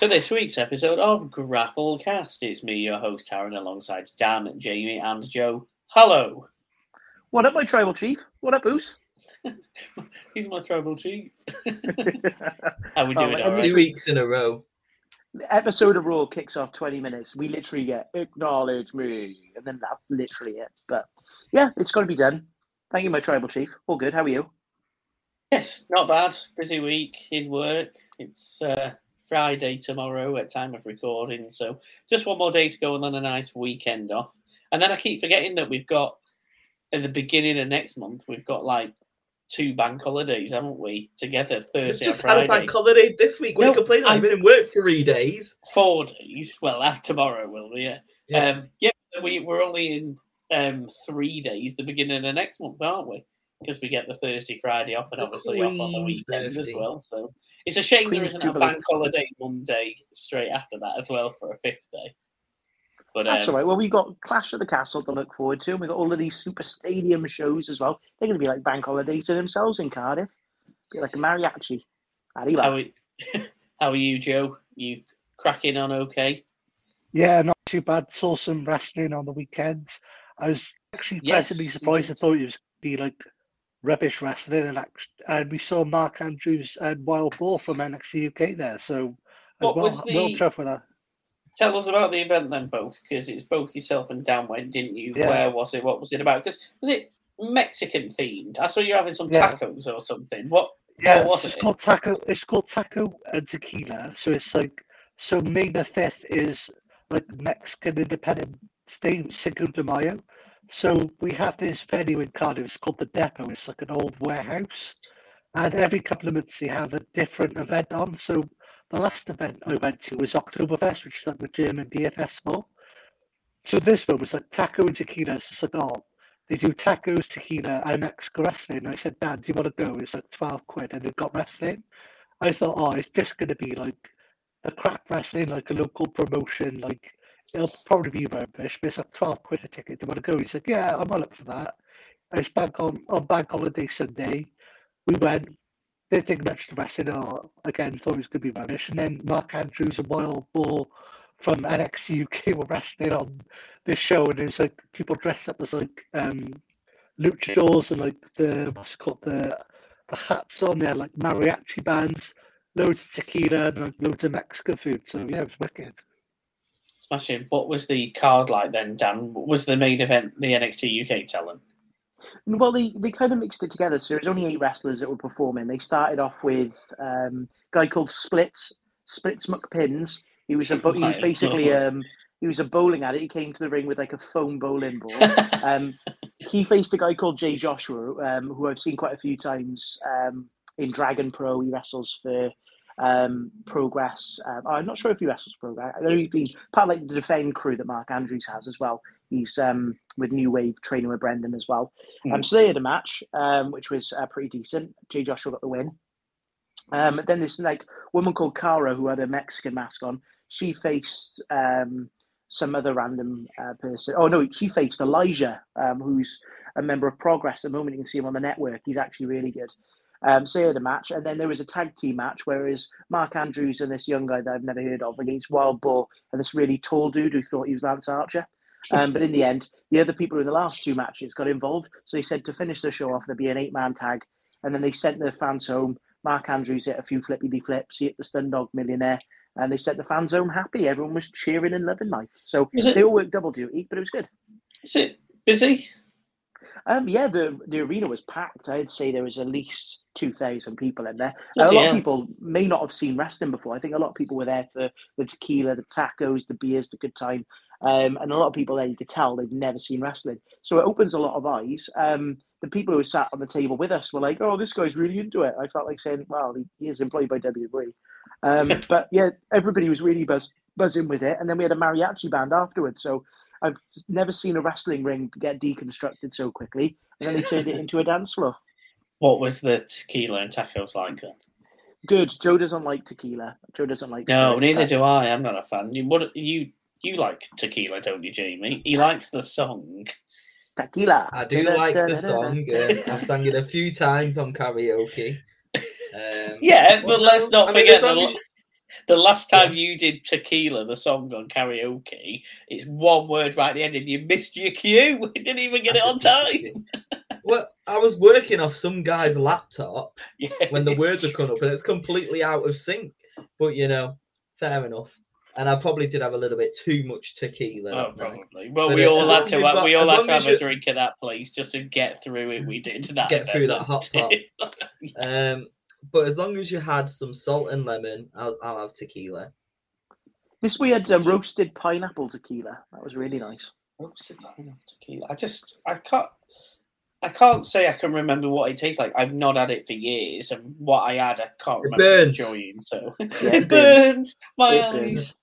Welcome to this week's episode of Grapplecast. It's me, your host Taryn, alongside Dan, Jamie, and Joe. Hello. What up, my tribal chief? What up, Oos? He's my tribal chief. How we Oh, doing? and all this right? Two weeks in a row. The episode of Raw kicks off 20 minutes. We literally get acknowledge me, and then that's literally it. But yeah, it's got to be done. Thank you, my tribal chief. All good. How are you? Yes, not bad. Busy week in work. It's uh, Friday tomorrow at time of recording, so just one more day to go and then a nice weekend off. And then I keep forgetting that we've got at the beginning of next month we've got like two bank holidays, haven't we? Together We've Thursday just and had a bank holiday this week. Are No? I'm- I've been in work three days. Four days. Well, after tomorrow will be. Yeah. Yeah. Um, yeah, we, we're only in um, three days, the beginning of next month, aren't we? Because we get the Thursday, Friday off, and The obviously off on the weekend as well. So it's a shame there Queen's isn't a bank holiday Monday straight after that as well for a fifth day. But That's um, all right. Well, we've got Clash of the Castle to look forward to, and we've got all of these super stadium shows as well. They're going to be like bank holidays to themselves in Cardiff. Be like a mariachi. Arriba. how, are, how are you, Joe? You cracking on okay? Yeah, not too bad. Saw some wrestling on the weekends. I was actually Yes, pleasantly you surprised. I thought it was be like rubbish wrestling, and and we saw Mark Andrews and Wild Boar from NXT UK there. So What well, was well the- chuffed with that. Tell us about the event then, both, because it's both yourself and Dan went, didn't you? Yeah. Where was it? What was it about? Because was it Mexican themed? I saw you having some Yeah. tacos or something. What? Yeah, was it's it? called taco. It's called taco and tequila. So it's like so. May the fifth is like Mexican Independence Day, Cinco de Mayo. So we have this venue in Cardiff. It's called the Depot. It's like an old warehouse, and every couple of months they have a different event on. So the last event I went to was Oktoberfest, which is like the German beer festival. So this one was like taco and tequila. It's just like oh, they do tacos, tequila, and Mexican wrestling. And I said, Dad, do you want to go? It's like 12 quid, and they've got wrestling. I thought, oh, it's just going to be like a crap wrestling, like a local promotion. Like, it'll probably be rubbish, but it's like 12 quid a ticket. Do you want to go? He said, yeah, I'm all up for that. And it's back on, on Bank Holiday Sunday. We went, didn't think much of the wrestling. Oh, again, thought it was going to be rubbish. And then Mark Andrews and Wild Boar from NXT UK were wrestling on this show, and it was like people dressed up as like um luchadors and like the what's it called the the hats on there, like mariachi bands, loads of tequila and like, loads of Mexican food. So yeah, it was wicked. Smashing. What was the card like then, Dan? Was the main event the NXT UK talent? Well, they, they kind of mixed it together. So there was only eight wrestlers that were performing. They started off with um, a guy called Splits, Splits McPins. He was a he was basically um, he was a bowling addict. He came to the ring with like a foam bowling ball. um, he faced a guy called Jay Joshua, um, who I've seen quite a few times um, in Dragon Pro. He wrestles for um, Progress. Um, I'm not sure if he wrestles Progress. I know he's been part of like the Defend crew that Mark Andrews has as well. He's um, with New Wave training with Brendan as well. Um, so they had a match, um, which was uh, pretty decent. Jay Joshua got the win. Um, then this like woman called Cara who had a Mexican mask on. She faced um, some other random uh, person. Oh no, she faced Elijah, um, who's a member of Progress. At the moment, you can see him on the network. He's actually really good. Um, so they had a match, and then there was a tag team match, whereas Mark Andrews and this young guy that I've never heard of against Wild Boar and this really tall dude who thought he was Lance Archer. Um, but in the end, the other people in the last two matches got involved. So they said to finish the show off, there'd be an eight-man tag, and then they sent the fans home. Mark Andrews hit a few flippity flips. He hit the Stun Dog Millionaire, and they sent the fans home happy. Everyone was cheering and loving life. So Was it- they all worked double duty, but it was good. Is it busy? Um, yeah, the the arena was packed. I'd say there was at least two thousand people in there. Bloody a lot of people may not have seen wrestling before. I think a lot of people were there for the tequila, the tacos, the beers, the good time, um, and a lot of people there you could tell they've never seen wrestling. So it opens a lot of eyes. Um, the people who sat on the table with us were like, "Oh, this guy's really into it." I felt like saying, "Well, he, he is employed by WWE." Um, but yeah, everybody was really buzz, buzzing with it, and then we had a mariachi band afterwards. So I've never seen a wrestling ring get deconstructed so quickly, and then they turned it into a dance floor. What was the tequila and tacos like then? Good. Joe doesn't like tequila. Joe doesn't like. No, neither but- do I. I'm not a fan. You, what you you like tequila, don't you, Jamie? He likes the song. Tequila. I do like the song. Uh, I've sung it a few times on karaoke. Um, Yeah, but well, let's not I forget as long the as lo- The last time you did tequila, the song on karaoke, it's one word right at the end, and you missed your cue. We didn't even get it on time. well, I was working off some guy's laptop Yeah. when the words were coming up, and it's completely out of sync. But you know, fair enough. And I probably did have a little bit too much tequila. Oh, probably. Well, But, we all had to. got- we all had to have a drink at that place just to get through it. We did that. Get through that hot pot. Um, but as long as you had some salt and lemon, I'll, I'll have tequila. This we had um, roasted pineapple tequila. That was really nice. Roasted pineapple tequila. I just, I can't, I can't say I can remember what it tastes like. I've not had it for years, and what I had, I can't It remember burns. enjoying. So Yeah, it it burns. burns my It eyes. burns.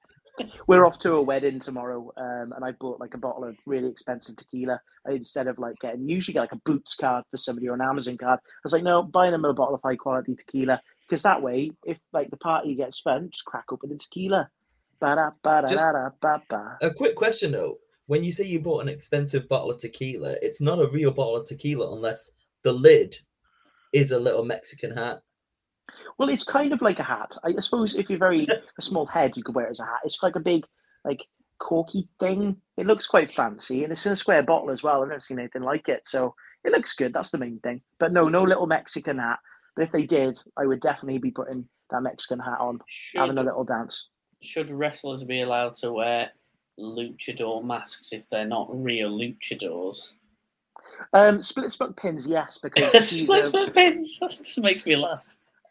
We're off to a wedding tomorrow, um, and I bought like a bottle of really expensive tequila I- instead of like getting. Usually get like a Boots card for somebody or an Amazon card. I was like, no, buying them a bottle of high quality tequila because that way, if like the party gets fun, just crack open the tequila. Just-. A quick question though: When you say you bought an expensive bottle of tequila, it's not a real bottle of tequila unless the lid is a little Mexican hat. Well, it's kind of like a hat. I suppose if you're very a small head, you could wear it as a hat. It's like a big, like corky thing. It looks quite fancy, and it's in a square bottle as well. I've never seen anything like it, so it looks good. That's the main thing. But no, no little Mexican hat. But if they did, I would definitely be putting that Mexican hat on, having a little dance. should wrestlers be allowed to wear luchador masks if they're not real luchadors? Um, split smoke pins, yes, because Split my pins. That just makes me laugh.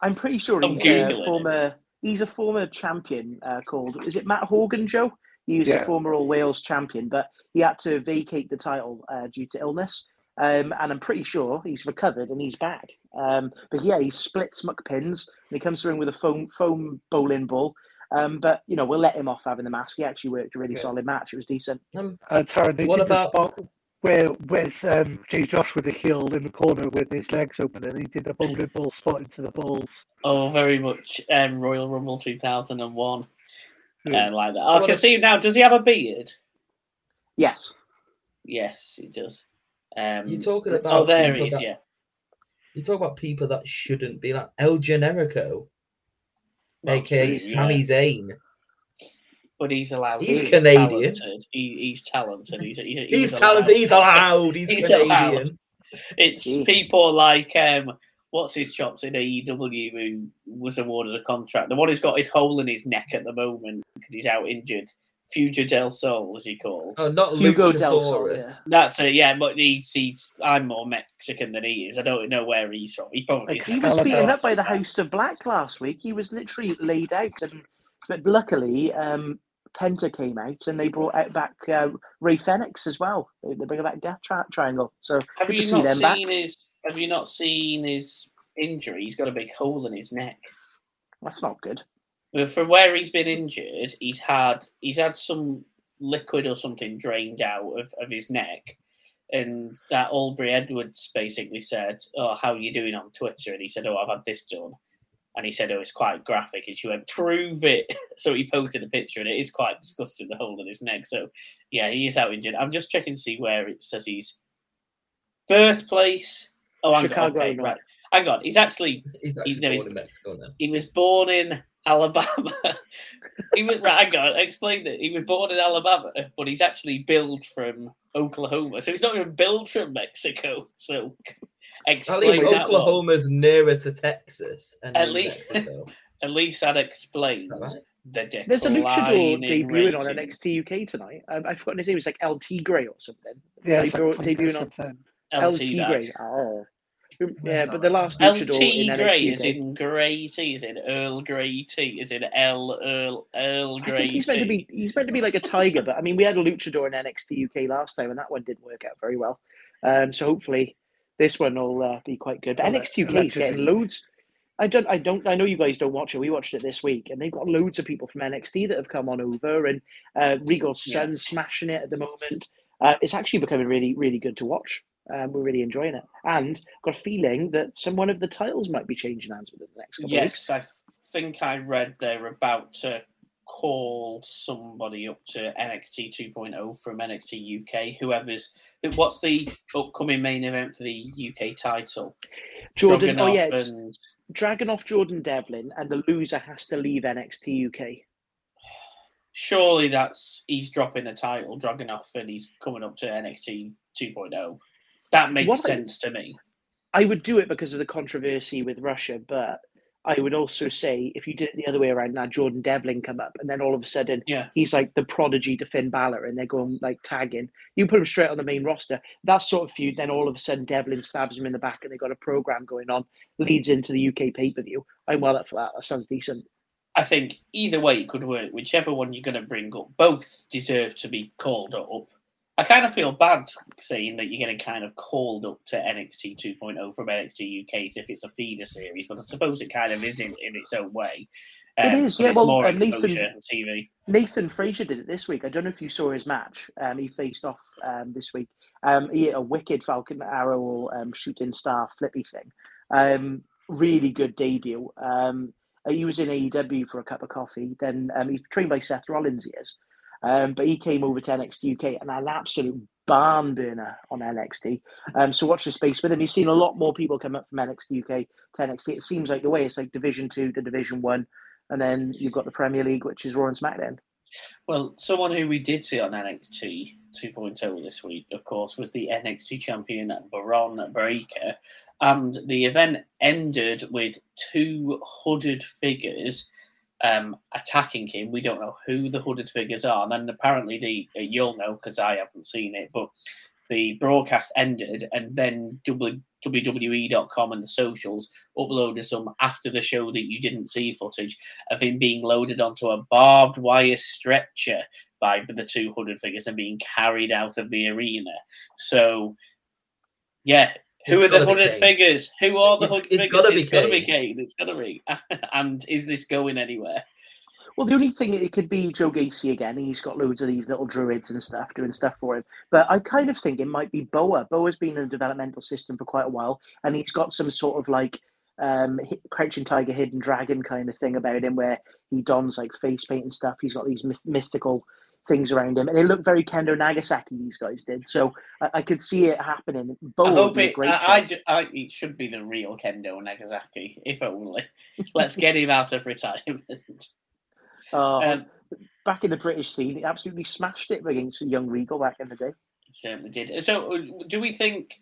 I'm pretty sure I'm he's Googling a it. former. He's a former champion uh, called. Is it Matt Horgan, Joe? He was Yeah. a former All Wales champion, but he had to vacate the title uh, due to illness. Um, and I'm pretty sure he's recovered and he's back. Um, but yeah, he Splits McPins and he comes through with a foam foam bowling ball. Um, but you know, we'll let him off having the mask. He actually worked a really Yeah. solid match. It was decent. Um, And Tara, they What did about- the spot where with um, Jay Josh with the heel in the corner with his legs open, and he did a bowling ball spot into the balls. Oh, very much um, Royal Rumble 2001. Yeah. Um, like that. I What can a- see him now. Does he have a beard? Yes. Yes, he does. Um, You're talking oh, about there he is. that- Yeah. you talk about people that shouldn't be like El Generico, Well, aka true, Sami yeah. Zayn. But he's allowed. He's Canadian. Talented. He, he's talented. He's, he, he He's was talented. He's allowed. He's, He's Canadian. allowed. It's Gee. people like um, what's his chops in AEW who was awarded a contract. The one who's got his hole in his neck at the moment because he's out injured. Fuego del Sol, as he called. Oh, not Fuego Del Sol, yeah. That's it, yeah. But he's, he's I'm more Mexican than he is. I don't know where he's from. He probably Like, he was beaten up by the House of Black last week. He was literally laid out, and but luckily, um, Penta came out and they brought out back uh, Rey Fenix as well. They, they bring back Death tri- Triangle. So Have you see not them back. seen his? Have you not seen his injury? He's got a big hole in his neck. that's not good. From where he's been injured, he's had he's had some liquid or something drained out of, of his neck. And that Aubrey Edwards basically said, Oh, how are you doing on Twitter? And he said, Oh, I've had this done. And he said, Oh, it's quite graphic. And she went, Prove it. so he posted a picture and it is quite disgusting, the hole in his neck. So yeah, he is out injured. I'm just checking to see where it says he's birthplace. Oh, hang on. Chicago, Okay, right. Hang on. He's actually He's actually no, he's- born in Mexico now. he was born in Alabama. he was right. Hang on, explain it. He was born in Alabama, but he's actually billed from Oklahoma, so he's not even billed from Mexico. So explain think that one. Oklahoma's nearer to Texas At least- Mexico. At least that explains Is that the decline. There's a luchador in debuting on ratings. NXT UK tonight. Um, I've forgotten his name. It's like El Tigre or something. Yeah, They it's brought- like debuting on- something. El LT Tigre. Oh. Yeah, but the last LT luchador in Grey NXT is in Grey tea, is in Earl Grey tea, is in L Earl Earl I Grey think he's meant to be he's meant to be like a tiger, but I mean we had a luchador in NXT UK last time and that one didn't work out very well. Um, so hopefully this one will uh, be quite good. But NXT UK is getting loads. I don't I don't I know you guys don't watch it. We watched it this week and they've got loads of people from NXT that have come on over and uh, Regal's Yeah. son smashing it at the moment. Uh, it's actually becoming really really good to watch. Um, we're really enjoying it, and got a feeling that some one of the titles might be changing hands within the next couple of weeks. Yes, I think I read they're about to call somebody up to NXT 2.0 from NXT UK. Whoever's what's the upcoming main event for the UK title? Jordan, oh Dragunov yeah, and Dragunov Jordan Devlin, and the loser has to leave NXT UK. Surely that's he's dropping the title, Dragunov, and he's coming up to NXT 2.0. That makes What- sense to me. I would do it because of the controversy with Russia, but I would also say if you did it the other way around, now Jordan Devlin come up, and then all of a sudden Yeah. he's like the prodigy to Finn Balor, and they're going like tagging. You put him straight on the main roster. That sort of feud, then all of a sudden Devlin stabs him in the back, and they've got a program going on, leads into the UK pay per view. I'm well up for that. That sounds decent. I think either way it could work. Whichever one you're going to bring up, both deserve to be called up. I kind of feel bad saying that you're getting kind of called up to NXT 2.0 from NXT UK as if it's a feeder series, but I suppose it kind of is in, in its own way. It Um, is, but yeah, well, more uh, Nathan- TV. Nathan Frazer did it this week. I don't know if you saw his match. Um, he faced off um, this week. Um, he hit a wicked Falcon Arrow um, shooting star flippy thing. Um, really good debut. He was in AEW for a cup of coffee. Then um, he's trained by Seth Rollins. He is. Um, but he came over to NXT UK and an absolute barn burner on NXT. Um, so watch the space with him. He's seen a lot more people come up from NXT UK to NXT. It seems like the way it's like Division Two to Division One, and then you've got the Premier League, which is Raw and SmackDown. Well, someone who we did see on NXT 2.0 this week, of course, was the NXT champion Bron Breakker. And the event ended with two hooded figures um, attacking him. We don't know who the hooded figures are. And then apparently, the uh, you'll know because I haven't seen it, but the broadcast ended, and then WWE.com and the socials uploaded some after the show that you didn't see footage of him being loaded onto a barbed wire stretcher by the two hooded figures and being carried out of the arena. So, yeah. Who It's are the hooded figures? Who are the It's- hooded it's figures? gotta it's gotta be. Kane. It's gotta be. and is this going anywhere? Well, the only thing it could be Joe Gacy again. He's got loads of these little druids and stuff doing stuff for him. But I kind of think it might be Boa. Boa's been in a developmental system for quite a while, and he's got some sort of like um, crouching tiger, hidden dragon kind of thing about him, where he dons like face paint and stuff. He's got these myth- mythical things around him, and they look very Kendo Nagasaki. These guys did, so I, I could see it happening. Boa I hope it. great I, I, I, it should be the real Kendo Nagasaki, if only. Let's get him out of retirement. Uh, Um, back in the British scene, he absolutely smashed it against Young Regal back in the day. certainly did. So, do we think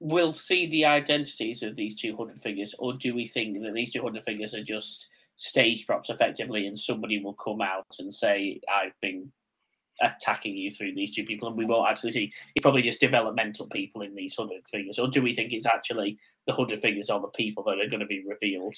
we'll see the identities of these two hundred figures, or do we think that these two hundred figures are just stage props, effectively, and somebody will come out and say, "I've been attacking you through these two people," and we won't actually see? It's probably just developmental people in these hundred figures, or do we think it's actually the hundred figures are the people that are going to be revealed?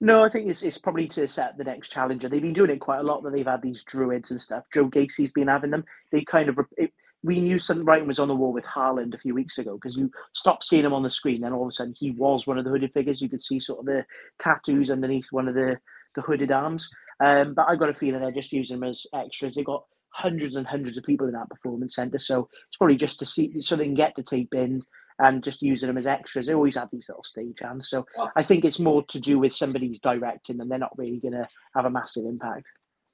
No, I think it's, it's probably to set the next challenger. They've been doing it quite a lot. That they've had these druids and stuff. Joe Gacy's been having them. They kind of it, we knew something writing was on the wall with Harland a few weeks ago because you stopped seeing him on the screen, then all of a sudden he was one of the hooded figures. You could see sort of the tattoos underneath one of the the hooded arms. Um, but I got a feeling they're just using them as extras. They got hundreds and hundreds of people in that performance centre, so it's probably just to see so they can get the tape in and just using them as extras. They always have these little stage hands, so I think it's more to do with somebody's directing them. They're not really going to have a massive impact.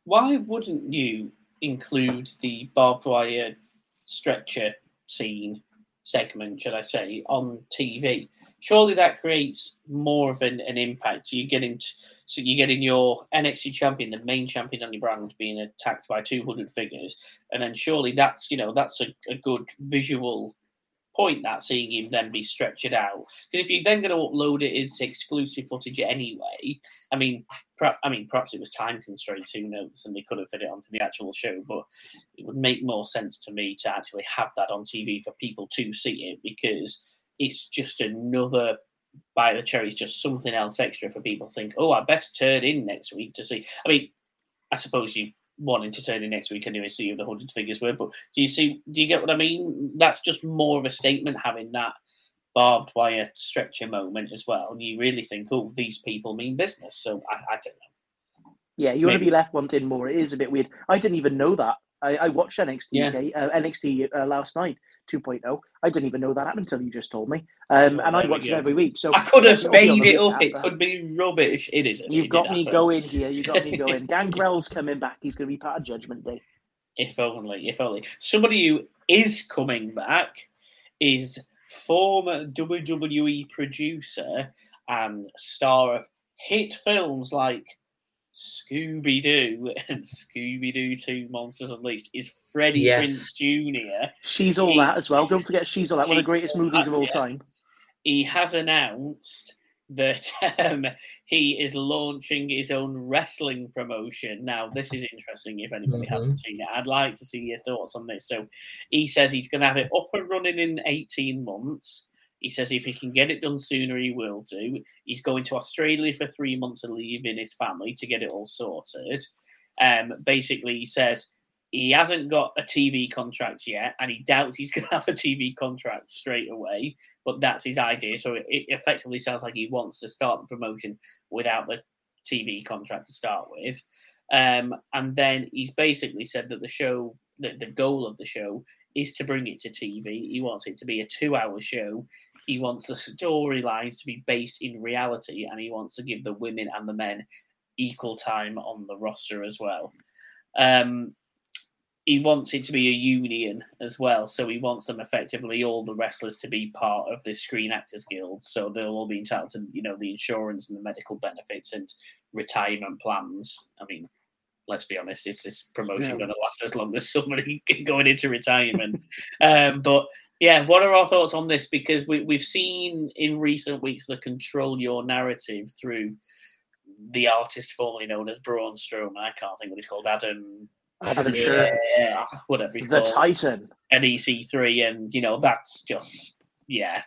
why wouldn't you include the barbed wire stretcher scene segment, should I say, on TV? Surely that creates more of an, an impact. You get into so you're getting your NXT champion, the main champion on your brand, being attacked by 200 figures, and then surely that's you know that's a, a good visual point that seeing him then be stretched out. Because if you're then going to upload it as exclusive footage anyway, I mean, perhaps, I mean, perhaps it was time constraints, who knows, and they could have fit it onto the actual show. But it would make more sense to me to actually have that on TV for people to see it because it's just another by the cherry. It's just something else extra for people to think. Oh, I best turn in next week to see. I mean, I suppose you wanting to turn in next week anyway, see who the hundred figures were. But do you see? Do you get what I mean? That's just more of a statement having that barbed wire stretcher moment as well. And you really think, oh, these people mean business. So I, I don't know. Yeah, you're going to be left wanting more. It is a bit weird. I didn't even know that. I, I watched NXT Yeah. UK, uh, NXT uh, last night, 2.0. I didn't even know that happened until you just told me. Um, and I watch it every week. So I could have it'll be on made it up. It could be rubbish. It isn't. You've It got me happen. going here. You've got me going. Gangrel's coming back. He's going to be part of Judgment Day. If only, if only. Somebody who is coming back is former WWE producer and star of hit films like Scooby Doo and Scooby Doo 2 Monsters Unleashed is Freddie Yes. Prinze Jr. She's all He- that as well. Don't forget, she's all that. One of the greatest movies of all yeah. time. He has announced that um, he is launching his own wrestling promotion. Now, this is interesting if anybody Mhm. hasn't seen it. I'd like to see your thoughts on this. So, he says he's going to have it up and running in 18 months. He says if he can get it done sooner, he will do. He's going to Australia for three months and leaving his family to get it all sorted. Um, basically, he says he hasn't got a TV contract yet, and he doubts he's going to have a TV contract straight away. But that's his idea. So it, effectively sounds like he wants to start the promotion without the TV contract to start with. Um, and then he's basically said that the show, that the goal of the show is to bring it to TV. He wants it to be a two-hour show. He wants the storylines to be based in reality, and he wants to give the women and the men equal time on the roster as well. Um, he wants it to be a union as well, so he wants them effectively all the wrestlers to be part of the Screen Actors Guild, so they'll all be entitled to you know the insurance and the medical benefits and retirement plans. I mean, let's be honest, is this promotion Yeah. going to last as long as somebody going into retirement? um, but yeah, what are our thoughts on this? Because we, we've seen in recent weeks the control your narrative through the artist formerly known as Braun Strowman. I can't think what he's called. Adam. Adam. Yeah, whatever he's The called. The Titan. An EC3, and you know that's just yeah.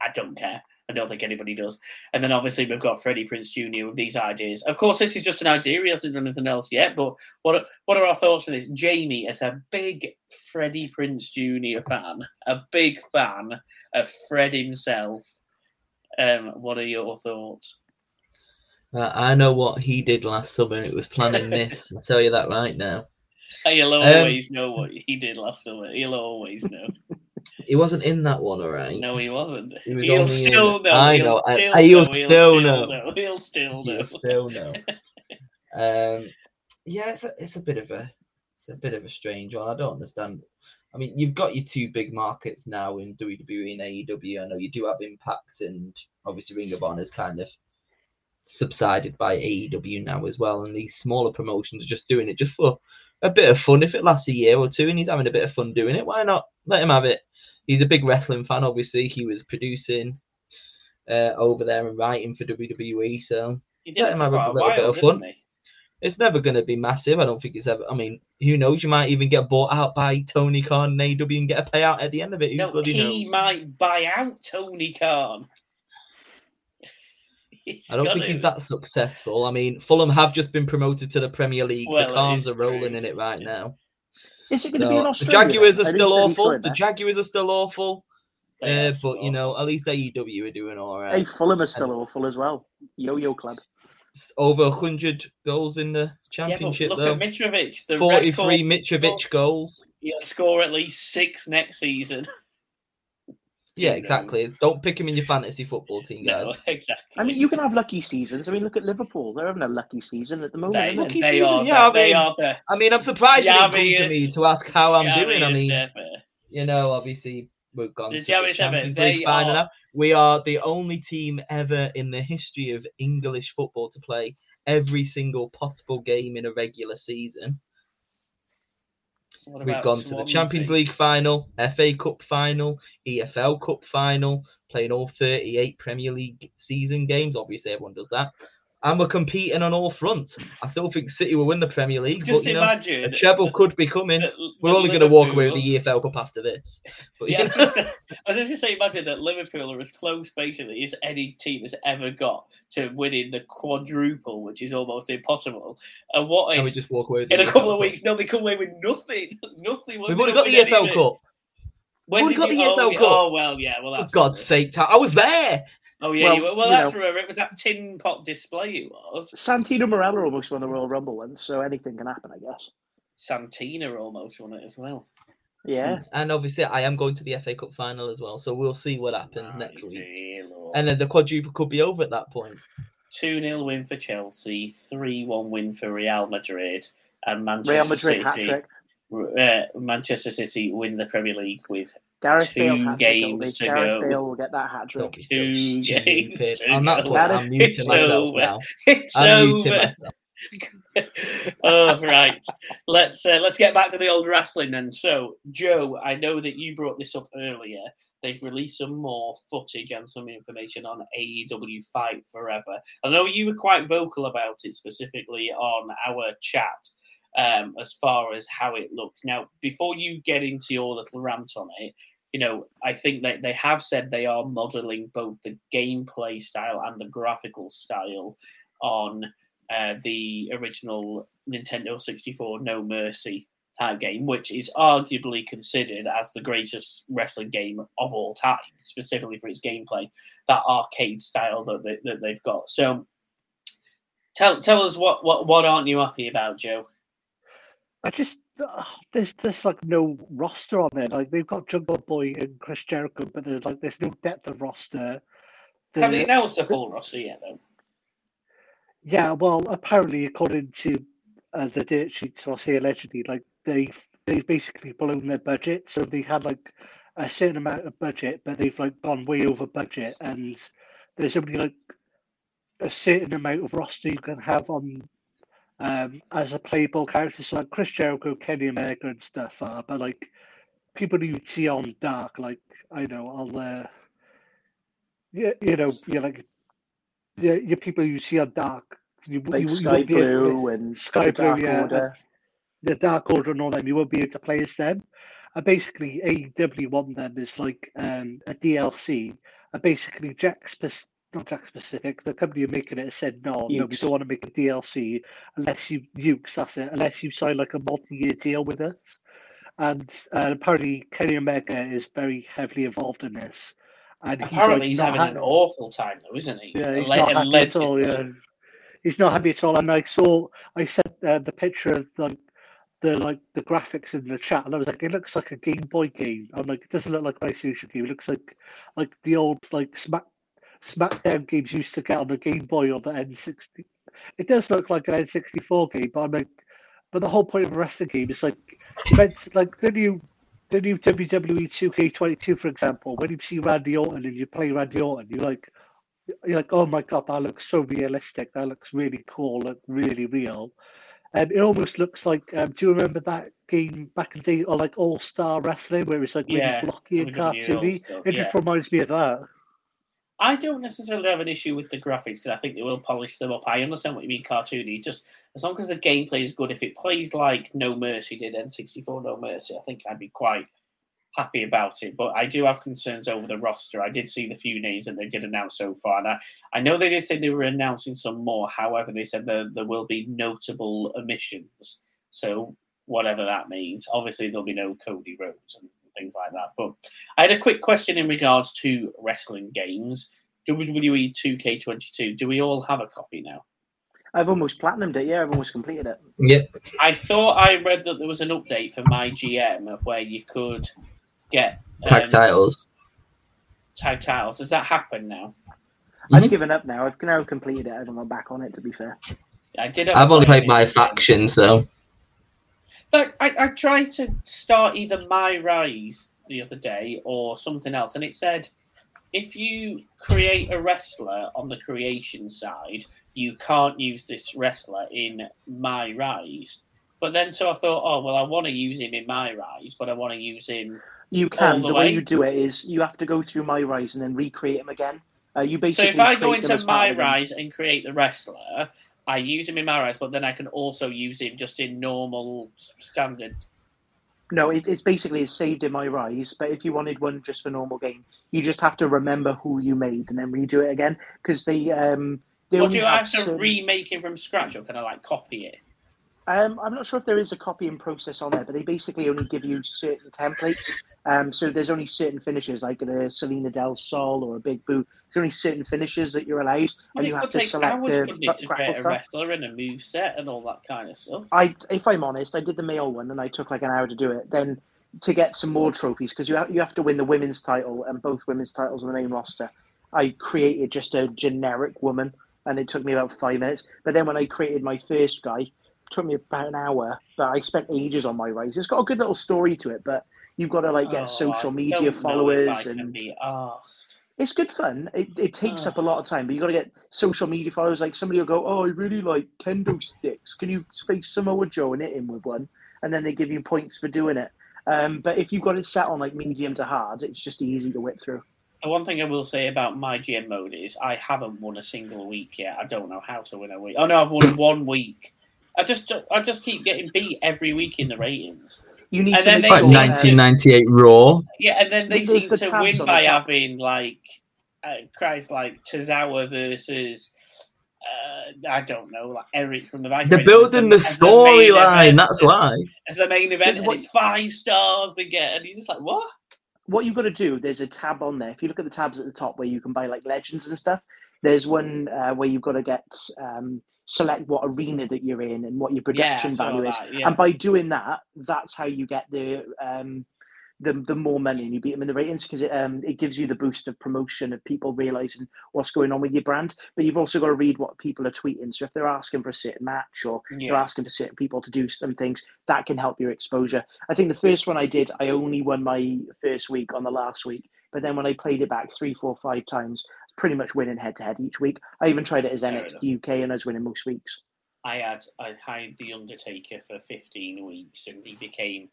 I don't care. I don't think anybody does. And then obviously we've got Freddie Prinze Jr. with these ideas. Of course, this is just an idea. He hasn't done anything else yet. But what are, what are our thoughts on this? Jamie, as a big Freddie Prinze Jr. fan, a big fan of Fred himself. Um, what are your thoughts? Uh, I know what he did last summer. It was planning this. I'll tell you that right now. He'll Um, always know what he did last summer. He'll always know. He wasn't in that one, all right. No, he wasn't. He was He'll only in- still know. I he'll know, I- Still I- he'll know. still know. He'll still know. You still know. um, yeah, it's a, it's a bit of a it's a bit of a strange one. I don't understand. I mean, you've got your two big markets now in WWE and AEW. I know you do have Impact, and obviously Ring of Honor is kind of subsided by AEW now as well. And these smaller promotions are just doing it just for a bit of fun. If it lasts a year or two and he's having a bit of fun doing it, why not let him have it? He's a big wrestling fan, obviously. He was producing uh, over there and writing for WWE, so He did Let it him for have a little bit of fun. he? it's never going to be massive. I don't think it's ever. I mean, who knows? You might even get bought out by Tony Khan and AEW and get a payout at the end of it. Who No, he knows? might buy out Tony Khan. I don't think he's that successful. I mean, Fulham have just been promoted to the Premier League. Well, the Khans are rolling true. in it right now. Is it going to be in So, the Jaguars are still know you said he's awful. The. Jaguars are still awful. They Uh, are but you know, at least AEW are doing all right. Hey, right. Fulham is still And- awful as well. Yo-yo club. Over hundred goals in the Yeah, but championship look though. at Mitrovic. The Forty-three record, Mitrovic goals. he'll score at least six next season. Yeah, Who exactly. Don't pick him in your fantasy football team, guys. No, exactly. I mean, you can have lucky seasons. I mean, look at Liverpool. They're having a lucky season at the moment. they. Lucky they season, are. yeah, I the, they mean, are the. I mean, I'm surprised you didn't come to me to ask how I'm doing. I mean, ever. you know, obviously we've gone The to the Champions they League final are- We are the only team ever in the history of English football to play every single possible game in a regular season. We've gone to the Champions League final, FA Cup final, EFL Cup final, playing all 38 Premier League season games. Obviously, everyone does that. And we're competing on all fronts. I still think City will win the Premier League, Just but you know, imagine. a treble could be coming. that- We're only going to walk away with the EFL Cup after this. But Yeah, I you was just gonna- I was just going to say, imagine that Liverpool are as close, basically, as any team has ever got to winning the quadruple, which is almost impossible. And what and we just walk away in a couple EFL of Cup. weeks, no, they come away with nothing, nothing. We've already got the EFL Cup. When did got you, the oh, EFL yeah, Cup. Oh well, yeah. Well, For God's sake, I was there. Oh yeah, Well, you well, you that's know. remember it was that tin pot display. It was Santino Marella almost won the Royal Rumble once, so anything can happen, I guess. Santina almost won it as well. Yeah. And obviously, I am going to the FA Cup final as well. So we'll see what happens My next week. Lord. And then the quadruple could be over at that point. 2 0 win for Chelsea, 3 1 win for Real Madrid, and Manchester Real Madrid hat City. trick. Uh, Manchester City win the Premier League with Gareth Bale Two hat trick, it'll games to Gareth go. Bale will get that hat trick. Two games to On that go. point, I'm muting It's myself over. now. It's I'm over. myself. oh right, let's uh, let's get back to the old wrestling then. So, Joe, I know that you brought this up earlier. They've released some more footage and some information on AEW Fight Forever. I know you were quite vocal about it, specifically on our chat, um, as far as how it looked. Now, before you get into your little rant on it, you know, I think that they have said they are modeling both the gameplay style and the graphical style on uh, the original Nintendo 64 No Mercy type game, which is arguably considered as the greatest wrestling game of all time, specifically for its gameplay, that arcade style that, they, that they've got. So, tell tell us what, what what aren't you happy about, Joe? I just there's there's like no roster on there. Like they've got Jungle Boy and Chris Jericho, but there's like there's no depth of roster. Have they announced the full roster yet, though? Yeah, well, apparently, according to uh, the dirt sheets, or say allegedly, like they've they've basically blown their budget. So they had like a certain amount of budget, but they've like gone way over budget, and there's only like a certain amount of roster you can have on um, as a playable character. So like Chris Jericho, Kenny Omega, and stuff are, but like people you see on Dark, like I know, I'll uh, yeah, you know, you're like yeah, your people you see on Dark. You, Like you, you Sky able to- and Sky the Blue, yeah, Order. the Dark Order and all them, you won't be able to play as them. And basically, AEW one them is like um, a DLC. And basically, Jack Jack Specific, the company who making it has said no, no, we don't want to make a DLC unless you Yuke's, that's it, unless you sign like a multi-year deal with us. And uh, apparently, Kenny Omega is very heavily involved in this. And he's, Apparently, like, he's having ha- an awful time, though, isn't he? yeah, he's Alle- not happy at all. Yeah, he's not happy at all. And I saw, I sent uh, the picture of like the like the graphics in the chat, and I was like, it looks like a Game Boy game. I'm like, it doesn't look like a PlayStation game. It looks like like the old like Smack SmackDown games used to get on the Game Boy or the N60. It does look like an N64 game, but I'm like, but the whole point of a wrestling game is like, like the new. The new WWE 2K22, for example, when you see Randy Orton and you play Randy Orton, you're like, you're like, oh my god, that looks so realistic. That looks really cool, look really real. And it almost looks like, um, do you remember that game back in the day, or like All Star Wrestling, where it's like really Yeah, blocky and cartoony? It yeah. just reminds me of that. I don't necessarily have an issue with the graphics because I think they will polish them up. I understand what you mean, cartoony. Just as long as the gameplay is good, if it plays like No Mercy did N64 No Mercy, I think I'd be quite happy about it. But I do have concerns over the roster. I did see the few names that they did announce so far, and I, I know they did say they were announcing some more. However, they said there, there will be notable omissions. So whatever that means, obviously there'll be no Cody Rhodes and things like that. But I had a quick question in regards to wrestling games. WWE 2K22. Do we all have a copy now? I've almost platinumed it. Yeah, I've almost completed it. Yep. I thought I read that there was an update for my GM where you could get Tag um, titles. Tag titles. Has that happened now? I've Mhm. given up now. I've now completed it. I haven't gone back on it. To be fair, I did. I've only played my faction, so But I, I tried to start either My Rise the other day or something else, and it said if you create a wrestler on the creation side, you can't use this wrestler in My Rise. But then, so I thought, oh well, I want to use him in My Rise, but I want to use him. you can. the The, way way? you do it is you have to go through My Rise and then recreate him again. Uh, you So if I go into My. Rise and create the wrestler, I use him in My Rise, but then I can also use him just in normal standard. No, it, it's basically it's saved in My Rise. But if you wanted one just for normal game, you just have to remember who you made and then redo it again because they um. They Or only do I have to certain- remake him from scratch, or can I like copy it? Um, I'm not sure if there is a copying process on there, but they basically only give you certain templates. Um, so there's only certain finishes, like the Selena Del Sol or a Big Boo. There's only certain finishes that you're allowed, Well, and you have to select hours, the it, to create a stuff. wrestler and a move set and all that kind of stuff. I, if I'm honest, I did the male one and I took like an hour to do it. Then to get some more trophies because you have, you have to win the women's title and both women's titles on the main roster. I created just a generic woman and it took me about five minutes. But then when I created my first guy, took me about an hour. But I spent ages on my rise. It's got a good little story to it, but You've got to like get Oh, social media don't know if followers and be asked. it's good fun. It, it takes up a lot of time, but you got to get social media followers. Like somebody will go, "Oh, I really like kendo sticks. Can you face Samoa Joe and hit him with one?" And then they give you points for doing it. Um, but if you've got it set on like medium to hard, it's just easy to whip through. The one thing I will say about my GM mode is I haven't won a single week yet. I don't know how to win a week. Oh no, I've won one week. I just I just keep getting beat every week in the ratings. You need And to then make they Like sure, seem uh, 1998 Raw. Yeah, and then they seem the to win by top. having like uh, Christ, like Tozawa versus uh, I don't know, like Eric from the Vikings. They're building the storyline. That's why. As the main event, and it's five stars they get, and he's just like, what? what you've got to do, there's a tab on there. If you look at the tabs at the top where you can buy like legends and stuff, there's one uh, where you've got to get um, select what arena that you're in and what your Yeah, production saw value is. that, yeah. And by doing that, that's how you get the um, the, the more money and you beat them in the ratings because it um, it gives you the boost of promotion of people realizing what's going on with your brand. But you've also got to read what people are tweeting. So if they're asking for a certain match or they're asking for certain people to do some things, that can help your exposure. I think the first one I did, I only won my first week on the last week. But then when I played it back three, four, five times, pretty much winning head to head each week. I even tried it as Fair NXT UK and I was winning most weeks. I had I hired the Undertaker for 15 weeks, and he became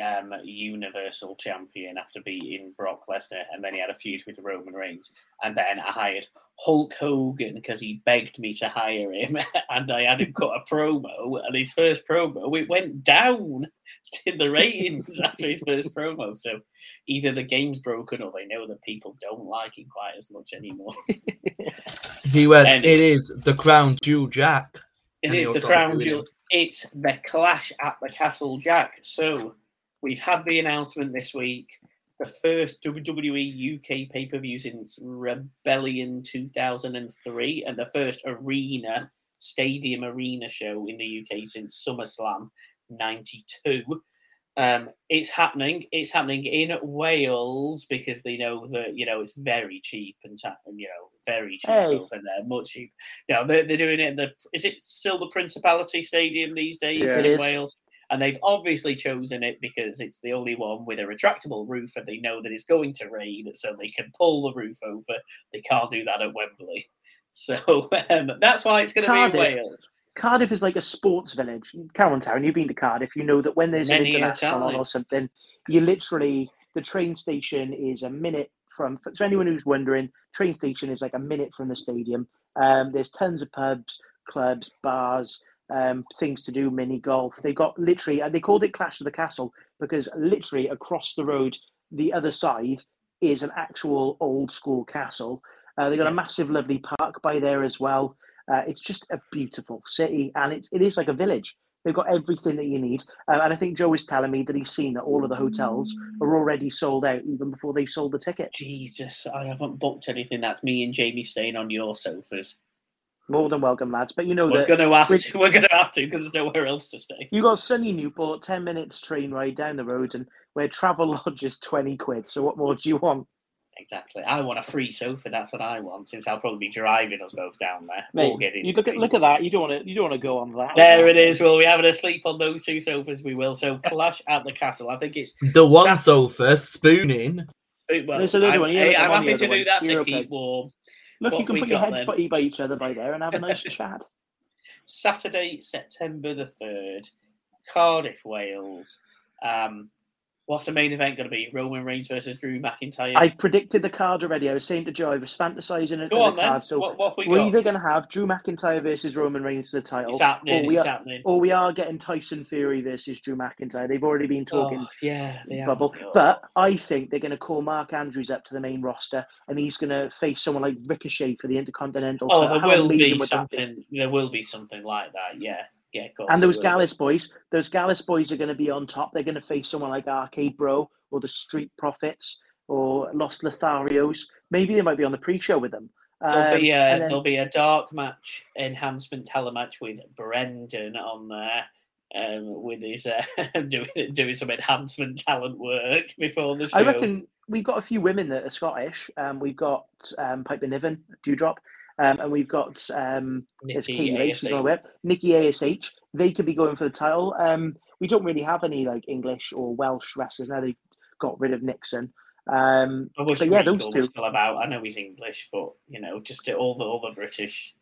um, Universal Champion after beating Brock Lesnar, and then he had a feud with Roman Reigns. And then I hired Hulk Hogan because he begged me to hire him, and I had him cut a promo. And his first promo, it went down in the ratings after his first promo. So either the game's broken or they know that people don't like him quite as much anymore. He went, it is the crown jewel Jack. It is the crown jewel. It's the clash at the Castle Jack. So we've had the announcement this week. The first WWE UK pay per view since Rebellion 2003, and the first arena, stadium arena show in the UK since SummerSlam 92. Um, it's happening. It's happening in Wales because they know that you know it's very cheap and ta- and, you know very cheap Hey. over there, much cheap. No, they're, they're doing it in the. Is it still the Principality Stadium these days Yeah. It in is. Wales? And they've obviously chosen it because it's the only one with a retractable roof, and they know that it's going to rain, so they can pull the roof over. They can't do that at Wembley, so um, that's why it's going to be in Wales. Cardiff is like a sports village. Carroll Town, you've been to Cardiff, you know that when there's Many a an international on or something, you literally, the train station is a minute from, so anyone who's wondering, train station is like a minute from the stadium. Um, there's tons of pubs, clubs, bars, um, things to do, mini golf. They got literally, and they called it Clash of the Castle because literally across the road, the other side is an actual old school castle. Uh, they got a massive, lovely park by there as well. Uh, it's just a beautiful city, and it's it is like a village. They've got everything that you need, uh, and I think Joe is telling me that he's seen that all of the hotels are already sold out even before they've sold the tickets. Jesus, I haven't booked anything. That's me and Jamie staying on your sofas. More than welcome, lads. But you know We're that gonna have with- to. We're gonna have to because there's nowhere else to stay. you got sunny Newport, ten minutes train ride down the road, and where travel lodge is twenty quid. So what more do you want? Exactly. I want a free sofa. That's what I want. Since I'll probably be driving us both down there. Mate, or getting you look at look at that. You don't want to. You don't want to go on that. There it is. Well, we having a sleep on those two sofas. We will. So clash at the castle. I think it's The one Sa- sofa spooning. well. There's another I'm, one. You hey, look I'm happy to other do one. that to You're keep okay. warm. Look, what you can put your heads then? by each other by there and have a nice chat. Saturday, September the third, Cardiff, Wales. Um, what's the main event going to be? Roman Reigns versus Drew McIntyre. I predicted the card already. I was saying to Joe, I was fantasizing Go the on then. card. So what, what we we're got? either going to have Drew McIntyre versus Roman Reigns for the title, It's happening. or we It's are, happening. or we are getting Tyson Fury versus Drew McIntyre. They've already been talking Oh, yeah, bubble. Oh. But I think they're going to call Mark Andrews up to the main roster, and he's going to face someone like Ricochet for the Intercontinental. Oh, title. there will be? something. There will be something like that. Yeah, yeah, of course. And those. Gallus boys, those Gallus boys are going to be on top. They're going to face someone like Arcade Bro or the Street Profits or Los Lotharios. Maybe they might be on the pre-show with them. There'll be Um, a then- there'll be a dark match enhancement telematch with Brendan on there. Um, with his uh, doing doing some enhancement talent work before the show. I reckon we've got a few women that are Scottish. Um, we've got um, Piper Niven, Doudrop, um, and we've got um, Nikki on ASH. the web, Nikki ASH. they could be going for the title. Um, we don't really have any like English or Welsh wrestlers now. They've got rid of Nixon. Um, I wish but yeah, Regal those two. still about. I know he's English, but you know, just all the other British.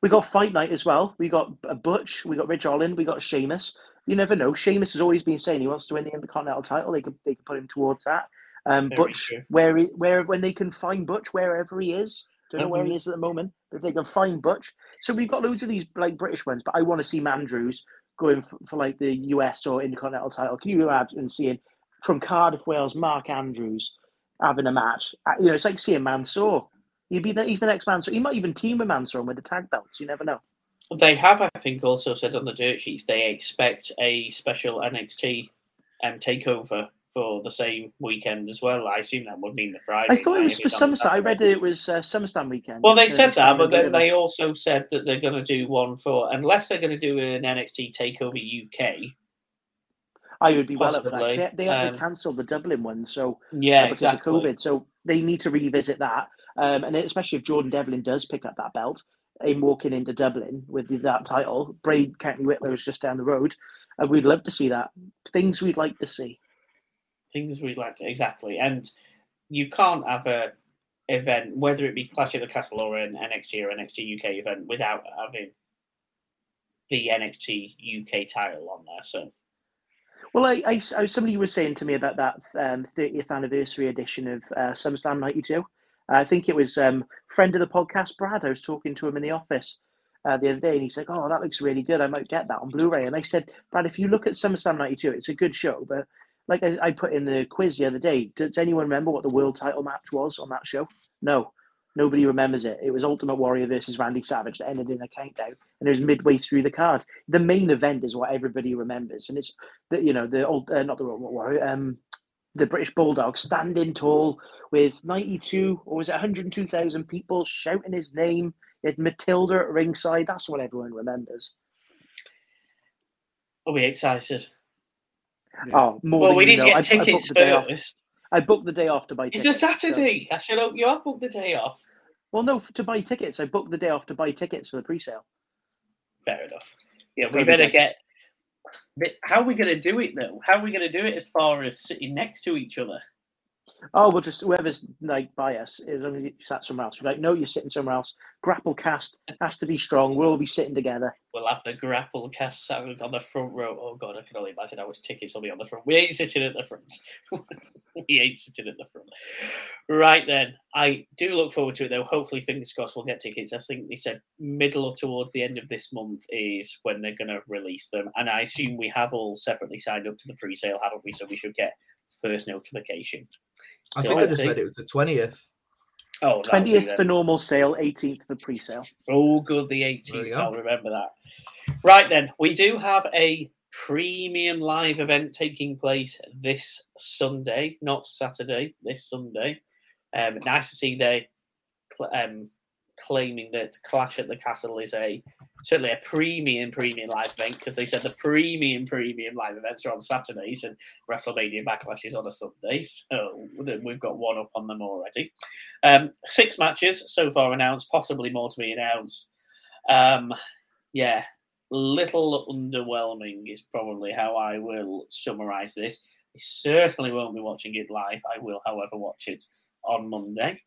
We got Fight Night as well. We got uh, Butch. We got Ridge Holland. We got Sheamus. You never know. Sheamus has always been saying he wants to win the Intercontinental title. They could they could put him towards that. Um, Very Butch, true. where he, where when they can find Butch wherever he is. Don't know where he is at the moment, but if they can find Butch. So we've got loads of these like British ones, but I want to see Mandrews going for, for like the US or Intercontinental title. Can you imagine seeing from Cardiff, Wales, Mark Andrews having a match? Uh, You know, it's like seeing Mansoor. He'd be the, he's the next Mansoor. He might even team with Mansoor with the tag belts. You never know. They have, I think, also said on the dirt sheets they expect a special NXT um, takeover for the same weekend as well. I assume that would mean the Friday. I thought it was for SummerSlam. I read it was uh, SummerSlam weekend. Well, they said that, but then they also said that they're going to do one for, unless they're going to do an NXT Takeover UK. I would be well up for that. They, Um, to cancel the Dublin one, so Yeah, uh, because exactly. of COVID. So they need to revisit that, um, and especially if Jordan Devlin does pick up that belt, him walking into Dublin with that title. Bray County Wicklow is just down the road, and we'd love to see that. Things we'd like to see. Things we'd like to exactly, and you can't have a event, whether it be Clash of the Castle or an NXT or NXT UK event, without having the NXT UK title on there. So Well, I, I, I- somebody was saying to me about that um, 30th anniversary edition of uh, SummerSlam '92. I think it was um, friend of the podcast, Brad. I was talking to him in the office uh, the other day, and he's like, "Oh, that looks really good. I might get that on Blu-ray." And I said, "Brad, if you look at SummerSlam '92, it's a good show, but like I, I put in the quiz the other day, does anyone remember what the world title match was on that show? No." Nobody remembers it. It was Ultimate Warrior versus Randy Savage that ended in a countdown, and it was midway through the card. The main event is what everybody remembers, and it's the you know the old uh, not the Ultimate Warrior, um, the British Bulldog standing tall with ninety two or was it one hundred two thousand people shouting his name. Had Matilda at ringside. That's what everyone remembers. are we excited? Oh, more well, than we need know. to get I tickets the day off. first. I booked the day off to buy It's tickets. a so- Saturday. I should hope you have booked the day off. well, no, to buy tickets. I booked the day off to buy tickets for the pre-sale. Fair enough. Yeah, we better get. How are we going to do it though? How are we going to do it as far as sitting next to each other? Oh, we'll just whoever's like by us is you sat somewhere else. We're like, no, you're sitting somewhere else. Grapple cast has to be strong. We'll all be sitting together. We'll have the grapple cast sound on the front row. Oh god, I can only imagine how much tickets will be on the front. We ain't sitting at the front. we ain't sitting at the front. Right then, I do look forward to it though. Hopefully, fingers crossed, we'll get tickets. I think they said middle or towards the end of this month is when they're going to release them, and I assume we have all separately signed up to the pre-sale, haven't we? So we should get first notification. I think I just read it was the twentieth. Oh, Twentieth for normal sale, eighteenth for pre-sale. Oh, good, the 18th. we go. I'll remember that. Right then, we do have a premium live event taking place this Sunday, not Saturday, this Sunday. Um, nice to see they um, claiming that Clash at the Castle is a certainly a premium premium live event because they said the premium premium live events are on Saturdays and WrestleMania Backlash is on a Sunday, so we've got one up on them already. Um, six matches so far announced, possibly more to be announced. Um, yeah, little underwhelming is probably how I will summarize this. I certainly won't be watching it live. I will, however, watch it on Monday.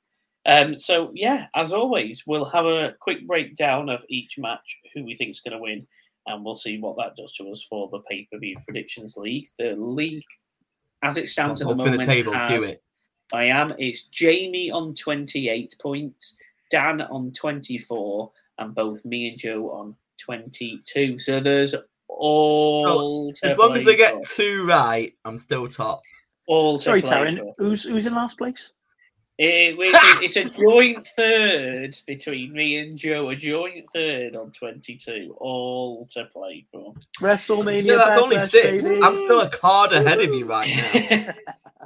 Um, so yeah, as always, we'll have a quick breakdown of each match, who we think is going to win, and we'll see what that does to us for the pay per view predictions league. The league, as it stands at the moment, the table, has, do it. I am. It's Jamie on 28 points, Dan on 24, and both me and Joe on 22. So there's all to As long as I get for. two right, I'm still top. all to Sorry, play Taryn. for. Who's who's in last place? Eh, it- it's, a, it's a joint third between me and Joe. A joint third on 22. All to play for. WrestleMania. Yeah, that's only six. baby. I'm still a card ahead of you right now.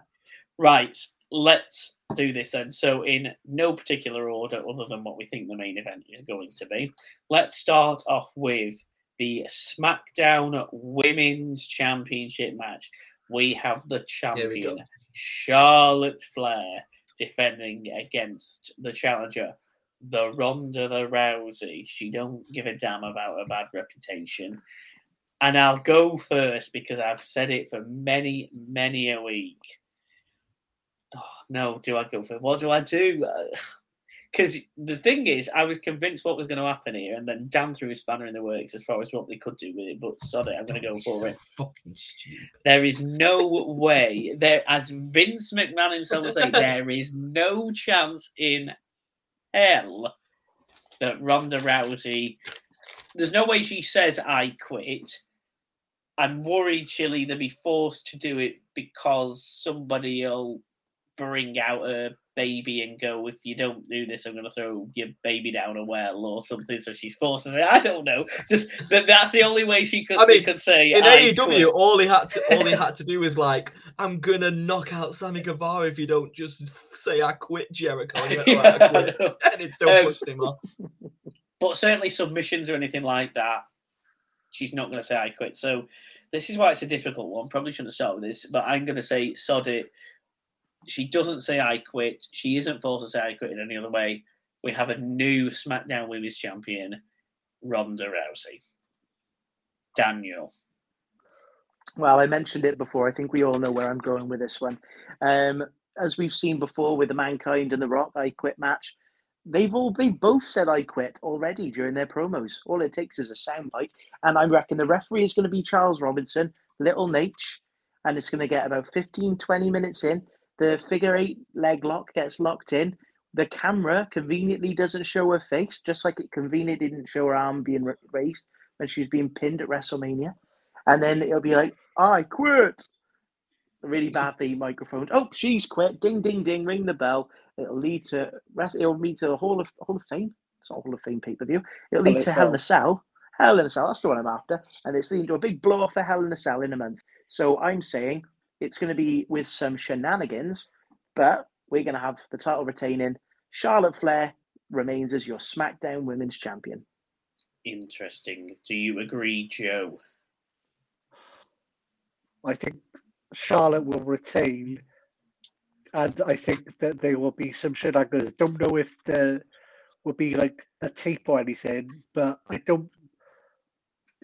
right, let's do this then. So, in no particular order, other than what we think the main event is going to be, let's start off with the SmackDown Women's Championship match. We have the Here we champion, Charlotte Flair, defending against the challenger, the Ronda the Rousey. She don't give a damn about a bad reputation. and I'll go first because I've said it for many, many a week. Oh, no, do I go for what do I do? Uh, Because the thing is, I was convinced what was going to happen here, and then Dan threw a spanner in the works as far as what they could do with it. But sorry, I'm going to go for so it. Fucking stupid. There is no way there, as Vince McMahon himself will say, there is no chance in hell that Ronda Rousey. There's no way she says I quit. I'm worried she'll either be forced to do it because somebody will bring out a baby and go, if you don't do this, I'm going to throw your baby down a well or something. So she's forced to say, I don't know. Just that, that's the only way she could, I mean, could say. In AEW, quit." all he had to all he had to do was like, "I'm gonna knock out Sammy Guevara if you don't just say I quit, Jericho." And, went, Yeah, "Right, I quit." and it still Um, pushed him off. but certainly submissions or anything like that, she's not going to say I quit. So this is why it's a difficult one. Probably shouldn't start with this, but I'm going to say sod it. She doesn't say I quit. She isn't forced to say I quit in any other way. We have a new SmackDown Women's Champion, Ronda Rousey. Daniel. Well, I mentioned it before. I think we all know where I'm going with this one. Um, as we've seen before with the Mankind and the Rock I Quit match, they've all they both said I quit already during their promos. All it takes is a soundbite, and I reckon the referee is going to be Charles Robinson, Little Naitch, and it's going to get about 15, 20 minutes in. The figure eight leg lock gets locked in. The camera conveniently doesn't show her face, just like it conveniently didn't show her arm being raised when she was being pinned at WrestleMania. And then it'll be like, I quit. Really badly microphone. Oh, she's quit. Ding, ding, ding. Ring the bell. It'll lead to rest. It'll lead to the Hall of Hall of Fame. It's not Hall of Fame pay per view. It'll lead to Hell in a Cell. Cell. Hell in a Cell. That's the one I'm after. And it's leading to a big blow off for Hell in a Cell in a month. So I'm saying it's going to be with some shenanigans, but we're going to have the title retaining. Charlotte Flair remains as your SmackDown Women's Champion. Interesting. Do you agree, Joe? I think Charlotte will retain, and I think that there will be some shenanigans. Don't know if there will be like a tape or anything, but I don't.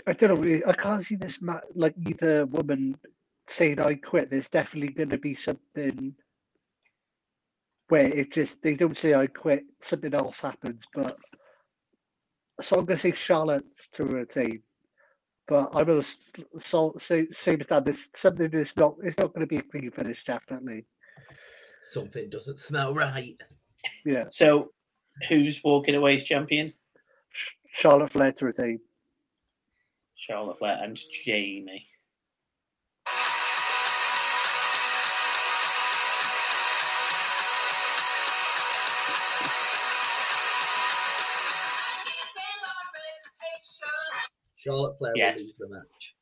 I don't know. really- I can't see this ma- like either woman saying I quit. There's definitely going to be something where it just they don't say I quit. Something else happens, but so I'm going to say Charlotte to retain. But I'm going to so, say same as that. This something is not. It's not going to be a clean finish. Definitely. Something doesn't smell right. Yeah. So, who's walking away as champion? Charlotte Flair to retain. Charlotte Flair and Jamie. Charlotte Flair Yes. will lose the match.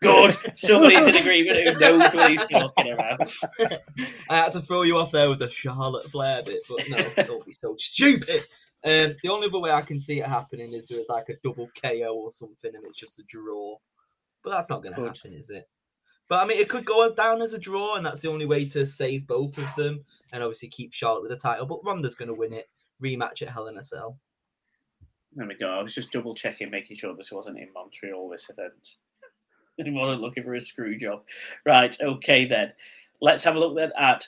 Good. Somebody's in agreement who knows what he's talking about. I had to throw you off there with the Charlotte Flair bit, but no, don't be so stupid. Um, the only other way I can see it happening is with like a double KO or something, and it's just a draw. But that's not going to happen, is it? But I mean, it could go down as a draw, and that's the only way to save both of them, and obviously keep Charlotte with the title. But Ronda's going to win it. Rematch at Hell in a Cell. There we go. I was just double checking, making sure this wasn't in Montreal, this event. He wasn't looking for a screw job. Right, okay then. Let's have a look then at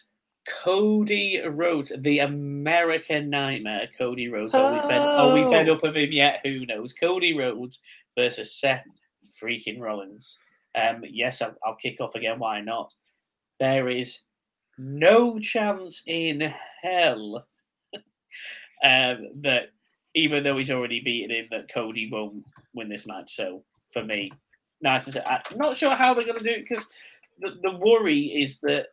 Cody Rhodes, the American Nightmare. Cody Rhodes. Are we fed, are we fed Oh. up of him yet? Who knows? Cody Rhodes versus Seth freaking Rollins. Um, yes, I'll, I'll kick off again. Why not? There is no chance in hell um, that even though he's already beaten him, that Cody won't win this match. So for me, nice. I'm not sure how they're going to do it because the, the worry is that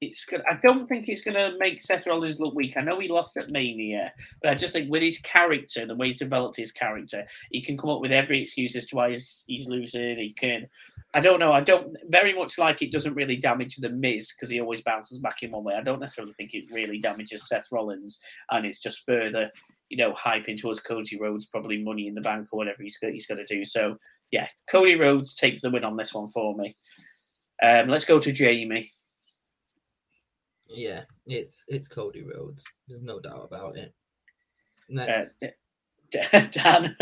it's going. I don't think it's going to make Seth Rollins look weak. I know he lost at Mania, but I just think with his character, the way he's developed his character, he can come up with every excuse as to why he's, he's losing. He can. I don't know. I don't very much like it. Doesn't really damage the Miz because he always bounces back in one way. I don't necessarily think it really damages Seth Rollins, and it's just further you know, hyping towards Cody Rhodes, probably money in the bank or whatever he's got, he's got to do. So, yeah, Cody Rhodes takes the win on this one for me. Um, let's go to Jamie. Yeah, it's it's Cody Rhodes. There's no doubt about it. Uh, Next, D- Dan.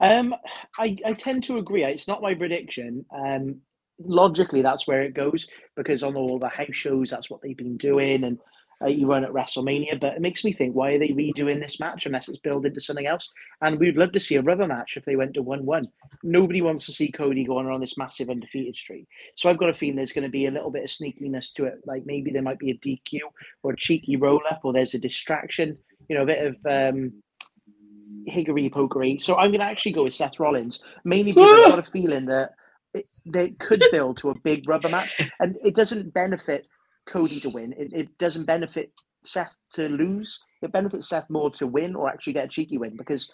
Um, I, I tend to agree. It's not my prediction. Um, logically, that's where it goes because on all the house shows, that's what they've been doing, and uh, you run at WrestleMania. But it makes me think, why are they redoing this match unless it's built into something else? And we'd love to see a rubber match if they went to one-one. Nobody wants to see Cody going on this massive undefeated streak. So I've got a feeling there's going to be a little bit of sneakiness to it. Like maybe there might be a DQ or a cheeky roll-up, or there's a distraction. You know, a bit of. Um, higgery pokery. So I'm going to actually go with Seth Rollins, mainly because I've got a feeling that it, they could build to a big rubber match, and it doesn't benefit Cody to win. It, it doesn't benefit Seth to lose. It benefits Seth more to win or actually get a cheeky win because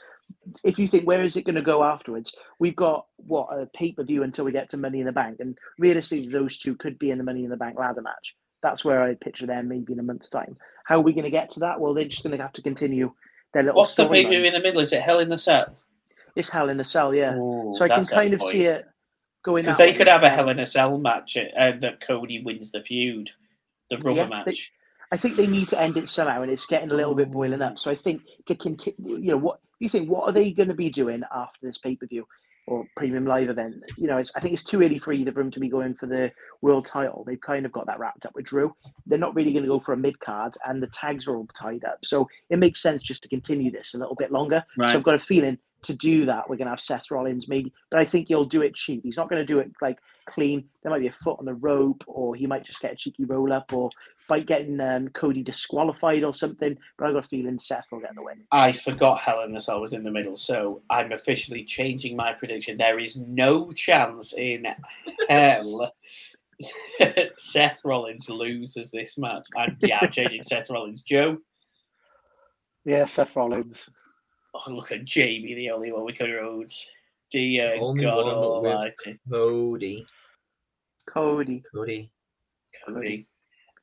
if you think where is it going to go afterwards, we've got what a pay per view until we get to Money in the Bank, and realistically, those two could be in the Money in the Bank ladder match. That's where I picture them maybe in a month's time. How are we going to get to that? Well, they're just going to have to continue their little. What's the pay per view in the middle? Is it Hell in the Cell? It's Hell in a Cell, yeah. Ooh, so I can kind of point. see it going. Because they way. could have a Hell in a Cell match uh, and that Cody wins the feud, the rubber Yeah, they- match. I think they need to end it somehow, and it's getting a little bit boiling up. So I think to continue, you know, what you think? What are they going to be doing after this pay per view or premium live event? You know, it's, I think it's too early for either of them to be going for the world title. They've kind of got that wrapped up with Drew. They're not really going to go for a mid card, and the tags are all tied up. So it makes sense just to continue this a little bit longer. Right. So I've got a feeling to do that, we're going to have Seth Rollins maybe, but I think he'll do it cheap. He's not going to do it like clean. There might be a foot on the rope, or he might just get a cheeky roll up, or by getting um, Cody disqualified or something. But I've got a feeling Seth will get the win. I forgot Hell in the Cell was in the middle, so I'm officially changing my prediction. There is no chance in hell Seth Rollins loses this match. I'm, yeah, I'm changing Seth Rollins. Joe, Yeah, Seth Rollins. oh, look at Jamie, the only one we could roads. Dear Only God one with- Almighty, Cody. Cody. Cody. Cody.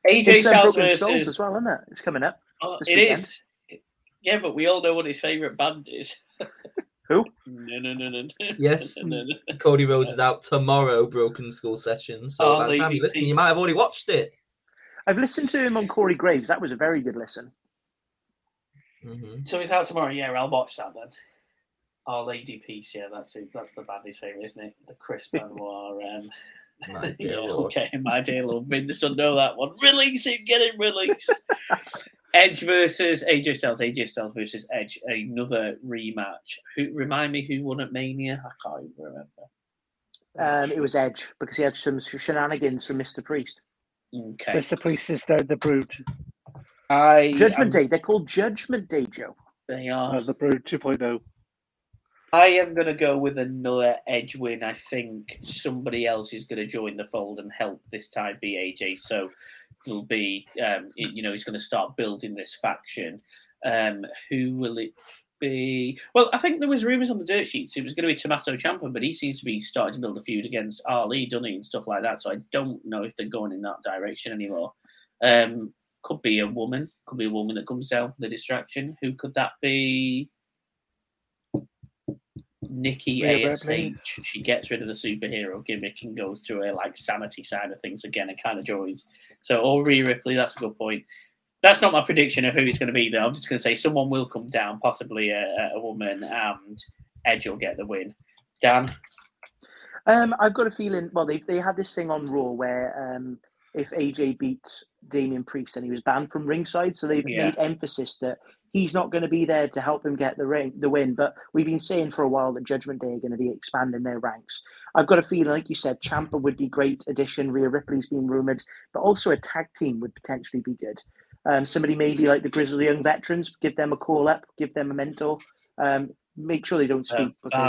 AJ It's Styles Broken Souls versus. as well, isn't it? It's coming up. Oh, it weekend. is. Yeah, but we all know what his favourite band is. Who? No, no, no, no. no. Yes. No, no. Cody Rhodes is out tomorrow, Broken Skull Session. So Oh, by the time Lady you listen, you might have already watched it. I've listened to him on Corey Graves. That was a very good listen. hmm So it's out tomorrow. Yeah, I'll watch that then. Our Lady Peace. Yeah, that's it. That's the band's favourite, isn't it? The Chris Benoit. Um, My dear yeah, Lord. okay, my dear Lord. Vince don't know that one. Release him, get him released. Edge versus AJ Styles. AJ Styles versus Edge. Another rematch. Who remind me who won at Mania? I can't even remember. Um, it was Edge because he had some shenanigans from Mr. Priest. Okay. Mr. Priest is the, the brood. I Judgment I'm- Day. They're called Judgment Day, Joe. They are. Uh, the brood 2.0. I am going to go with another edge win. I think somebody else is going to join the fold and help this time be AJ. So it'll be, um, you know, he's going to start building this faction. Um, who will it be? Well, I think there was rumours on the dirt sheets it was going to be Tommaso Ciampa, but he seems to be starting to build a feud against Ali, he, and stuff like that. So I don't know if they're going in that direction anymore. Um, could be a woman. Could be a woman that comes down for the distraction. Who could that be? Nikki Rhea ASH. Ripley. She gets rid of the superhero gimmick and goes to a like sanity side of things again and kind of joins. So, or Rhea Ripley, that's a good point. That's not my prediction of who it's going to be, though. I'm just going to say someone will come down, possibly a, a woman, and Edge will get the win. Dan, Um, I've got a feeling. Well, they they had this thing on Raw where um, if AJ beats Damian Priest and he was banned from ringside, so they've Yeah. made emphasis that he's not going to be there to help him get the ring, the win. But we've been saying for a while that Judgment Day are going to be expanding their ranks. I've got a feeling, like you said, Ciampa would be great addition. Rhea Ripley's been rumored, but also a tag team would potentially be good. Um, somebody maybe like the Grizzled Young Veterans, give them a call up, give them a mentor. Um, make sure they don't speak because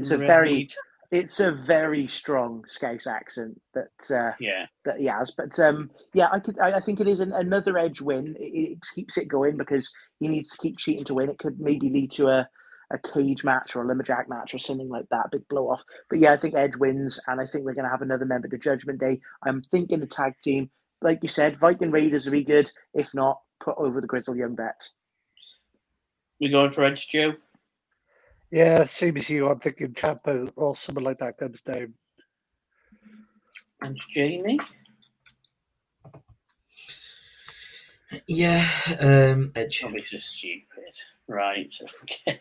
it's a very- it's a very strong Scouse accent that uh, yeah. that he has. But um, yeah, I could. I, I think it is an, another edge win. It, it keeps it going because he needs to keep cheating to win. It could maybe lead to a, a cage match or a lumberjack match or something like that, big blow off. But yeah, I think Edge wins, and I think we're going to have another member to Judgment Day. I'm thinking the tag team, like you said, Viking Raiders will be good. If not, put over the Grizzled Young Vets. We're going for Edge, Joe. Yeah, same as you. I'm thinking Ciampa or someone like that comes down. And Jamie. Yeah, um, Edge. This is stupid. Right. Okay.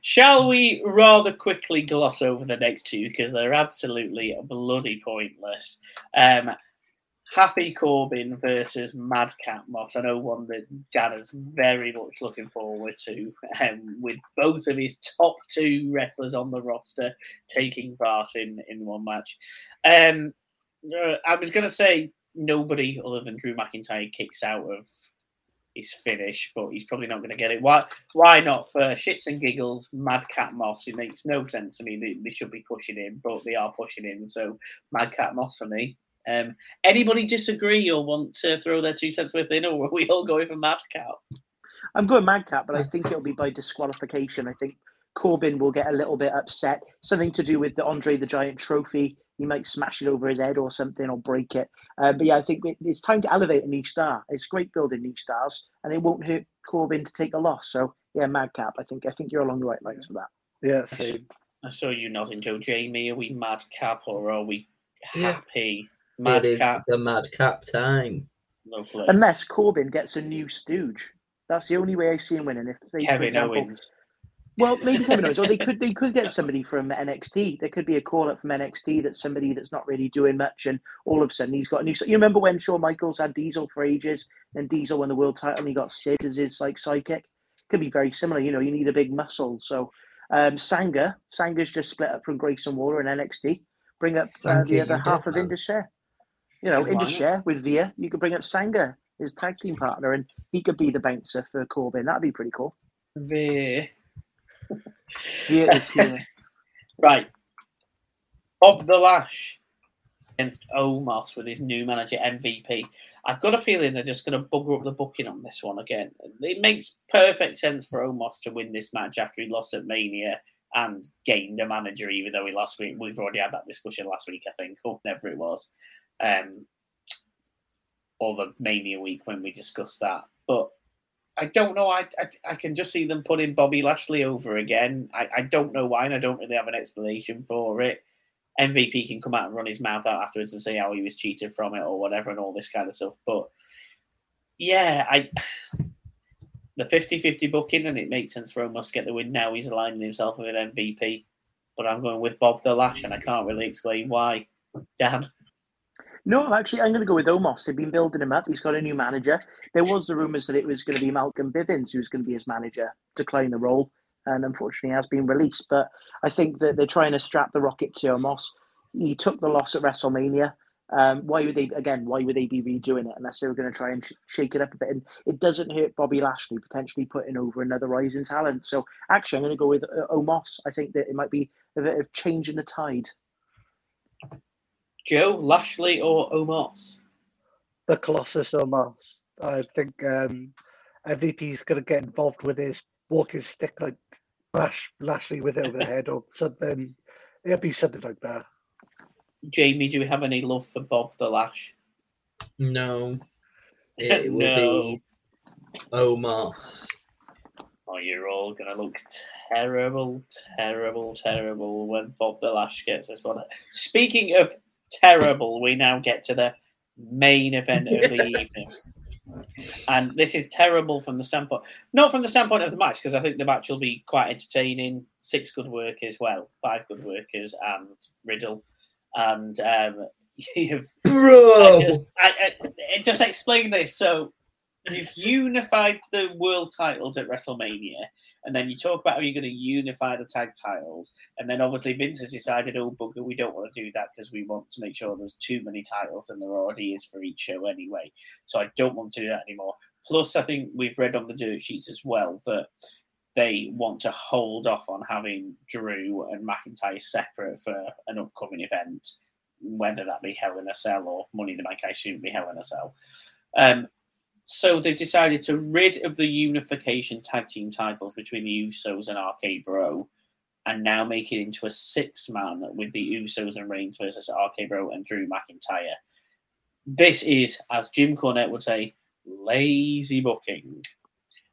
Shall we rather quickly gloss over the next two because they're absolutely bloody pointless? Um, Happy Corbin versus Madcap Moss. I know one that Jan is very much looking forward to, um, with both of his top two wrestlers on the roster taking part in, in one match. Um, uh, I was going to say nobody other than Drew McIntyre kicks out of his finish, but he's probably not going to get it. Why? Why not for shits and giggles? Madcap Moss. It makes no sense to me. They, they should be pushing him, but they are pushing him. So Madcap Moss for me. Um, anybody disagree or want to throw their two cents worth within, or are we all going for Madcap? I'm going Madcap, but I think it'll be by disqualification. I think Corbin will get a little bit upset. Something to do with the Andre the Giant trophy. He might smash it over his head or something or break it. Uh, but yeah, I think it's time to elevate a new star. It's great building new stars, and it won't hurt Corbin to take a loss. So yeah, Madcap. I think I think you're along the right lines for that. Yeah, same. I saw you nodding, Joe Jamie. Are we Madcap or are we happy? It is Madcap. the madcap time. Lovely. Unless Corbin gets a new stooge. That's the only way I see him winning. If they, for Kevin example, Owens. Well, maybe Kevin Owens, or they could they could get somebody from NXT. There could be a call up from NXT that's somebody that's not really doing much, and all of a sudden he's got a new. You remember when Shawn Michaels had Diesel for ages, and Diesel won the world title, and he got Sid as his like sidekick. Could be very similar. You know, you need a big muscle. So um, Sanga, Sanga's just split up from Grayson Waller and NXT. Bring up uh, the other half of man. Indus Sher. You know, Yeah, why Indus not? Sher with Veer. You could bring up Sanga, his tag team partner, and he could be the bouncer for Corbin. That'd be pretty cool. The... Veer is here. Right. Bob the Lash against Omos with his new manager MVP. I've got a feeling they're just going to bugger up the booking on this one again. It makes perfect sense for Omos to win this match after he lost at Mania and gained a manager, even though he last week. We've already had that discussion last week, I think, or whatever it was. Um, or the Mania week when we discussed that. But I don't know. I, I I can just see them putting Bobby Lashley over again. I, I don't know why, and I don't really have an explanation for it. MVP can come out and run his mouth out afterwards and say how he was cheated from it or whatever and all this kind of stuff. But yeah, I the 50-50 booking and it makes sense for Omos to get the win now. He's aligning himself with MVP. But I'm going with Bob the Lash and I can't really explain why. Dan. No, actually, I'm going to go with Omos. They've been building him up. He's got a new manager. There was the rumours that it was going to be Malcolm Bivens who was going to be his manager, decline the role, and unfortunately has been released. But I think that they're trying to strap the rocket to Omos. He took the loss at WrestleMania. Um, why would they again? Why would they be redoing it unless they were going to try and sh- shake it up a bit? And it doesn't hurt Bobby Lashley potentially putting over another rising talent. So actually, I'm going to go with uh, Omos. I think that it might be a bit of change in the tide. Joe, Lashley or Omos? The Colossus Omos. I think um, MVP is going to get involved with his walking stick, like Lash, Lashley with it over the head or something. It'll be something like that. Jamie, do we have any love for Bob the Lash? No. It will No. be Omos. Oh, you're all gonna look terrible, terrible, terrible when Bob the Lash gets this one. Speaking of terrible, we now get to the main event of the evening. And this is terrible from the standpoint, not from the standpoint of the match, because I think the match will be quite entertaining. Six good workers, well, five good workers, and Riddle. And um, you've Bro! I just, I, I, just explain this. So you've unified the world titles at WrestleMania, and then you talk about how you're going to unify the tag titles, and then obviously Vince has decided, oh bugger, we don't want to do that because we want to make sure there's too many titles than there already is for each show anyway. So I don't want to do that anymore. Plus, I think we've read on the dirt sheets as well that they want to hold off on having Drew and McIntyre separate for an upcoming event whether that be Hell in a Cell or Money in the Bank, I assume be Hell in a Cell. Um, so they've decided to rid of the unification tag team titles between the Usos and RK Bro, and now make it into a six man with the Usos and Reigns versus RK Bro and Drew McIntyre. This is, as Jim Cornette would say, lazy booking,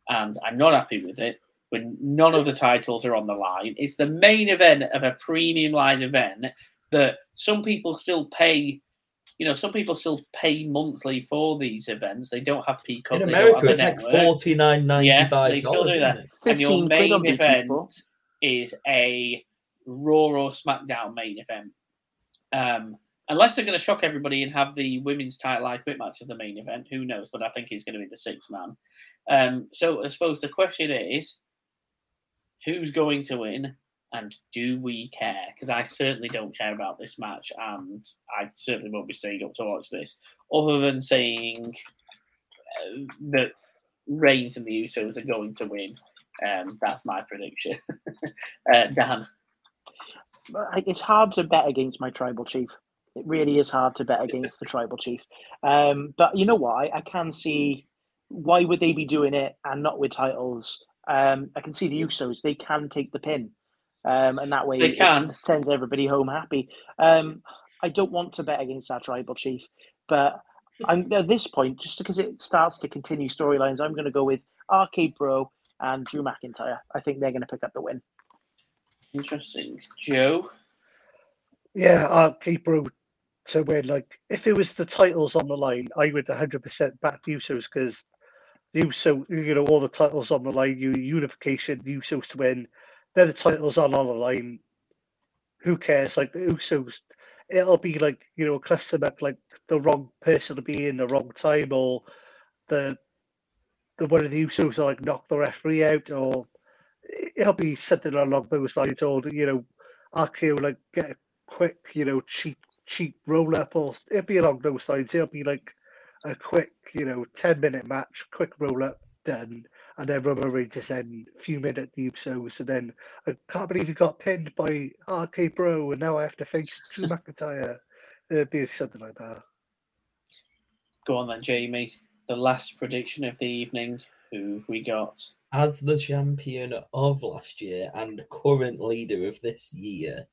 and I'm not happy with it. When none of the titles are on the line, it's the main event of a premium line event that some people still pay you know, some people still pay monthly for these events. They don't have Peacock. In they don't have America, the it's like network. forty nine ninety Yeah, they still do that. isn't it? and your 15 quid on main event is a Raw or SmackDown main event. Um, unless they're going to shock everybody and have the women's title I quit match as the main event, who knows? But I think it's going to be the six man. Um, so I suppose the question is, who's going to win, and do we care? Because I certainly don't care about this match, and I certainly won't be staying up to watch this, other than saying uh, that Reigns and the Usos are going to win. Um, that's my prediction. uh, Dan, it's hard to bet against my tribal chief. It really is hard to bet against the tribal chief. Um, but you know what? I, I can see why would they be doing it and not with titles. Um, I can see the Usos; they can take the pin, um, and that way They it can. sends everybody home happy. Um, I don't want to bet against our tribal chief, but I'm at this point just because it starts to continue storylines. I'm going to go with RK Bro and Drew McIntyre. I think they're going to pick up the win. interesting. Joe, Yeah, uh, Bro to win. Like, if it was the titles on the line, I would 100% back Usos because the Uso, you know, all the titles on the line, you unification, the Usos to win. Then the titles on on the line. Who cares? Like the Usos, it'll be like you know, a back, like the wrong person to be in the wrong time, or the the one of the Usos will like knock the referee out, or it'll be something along those lines, or you know, RKO like get a quick, you know, cheap cheap roll up, or it'll be along those lines. It'll be like a quick, you know, ten minute match, quick roll up, done, and then Roman Reigns is then a few minute Usos, and then I can't believe he got pinned by RK Bro, and now I have to face Drew McIntyre. It'd be something like that. go on then, Jamie. The last prediction of the evening. Who've we got? As the champion of last year and current leader of this year,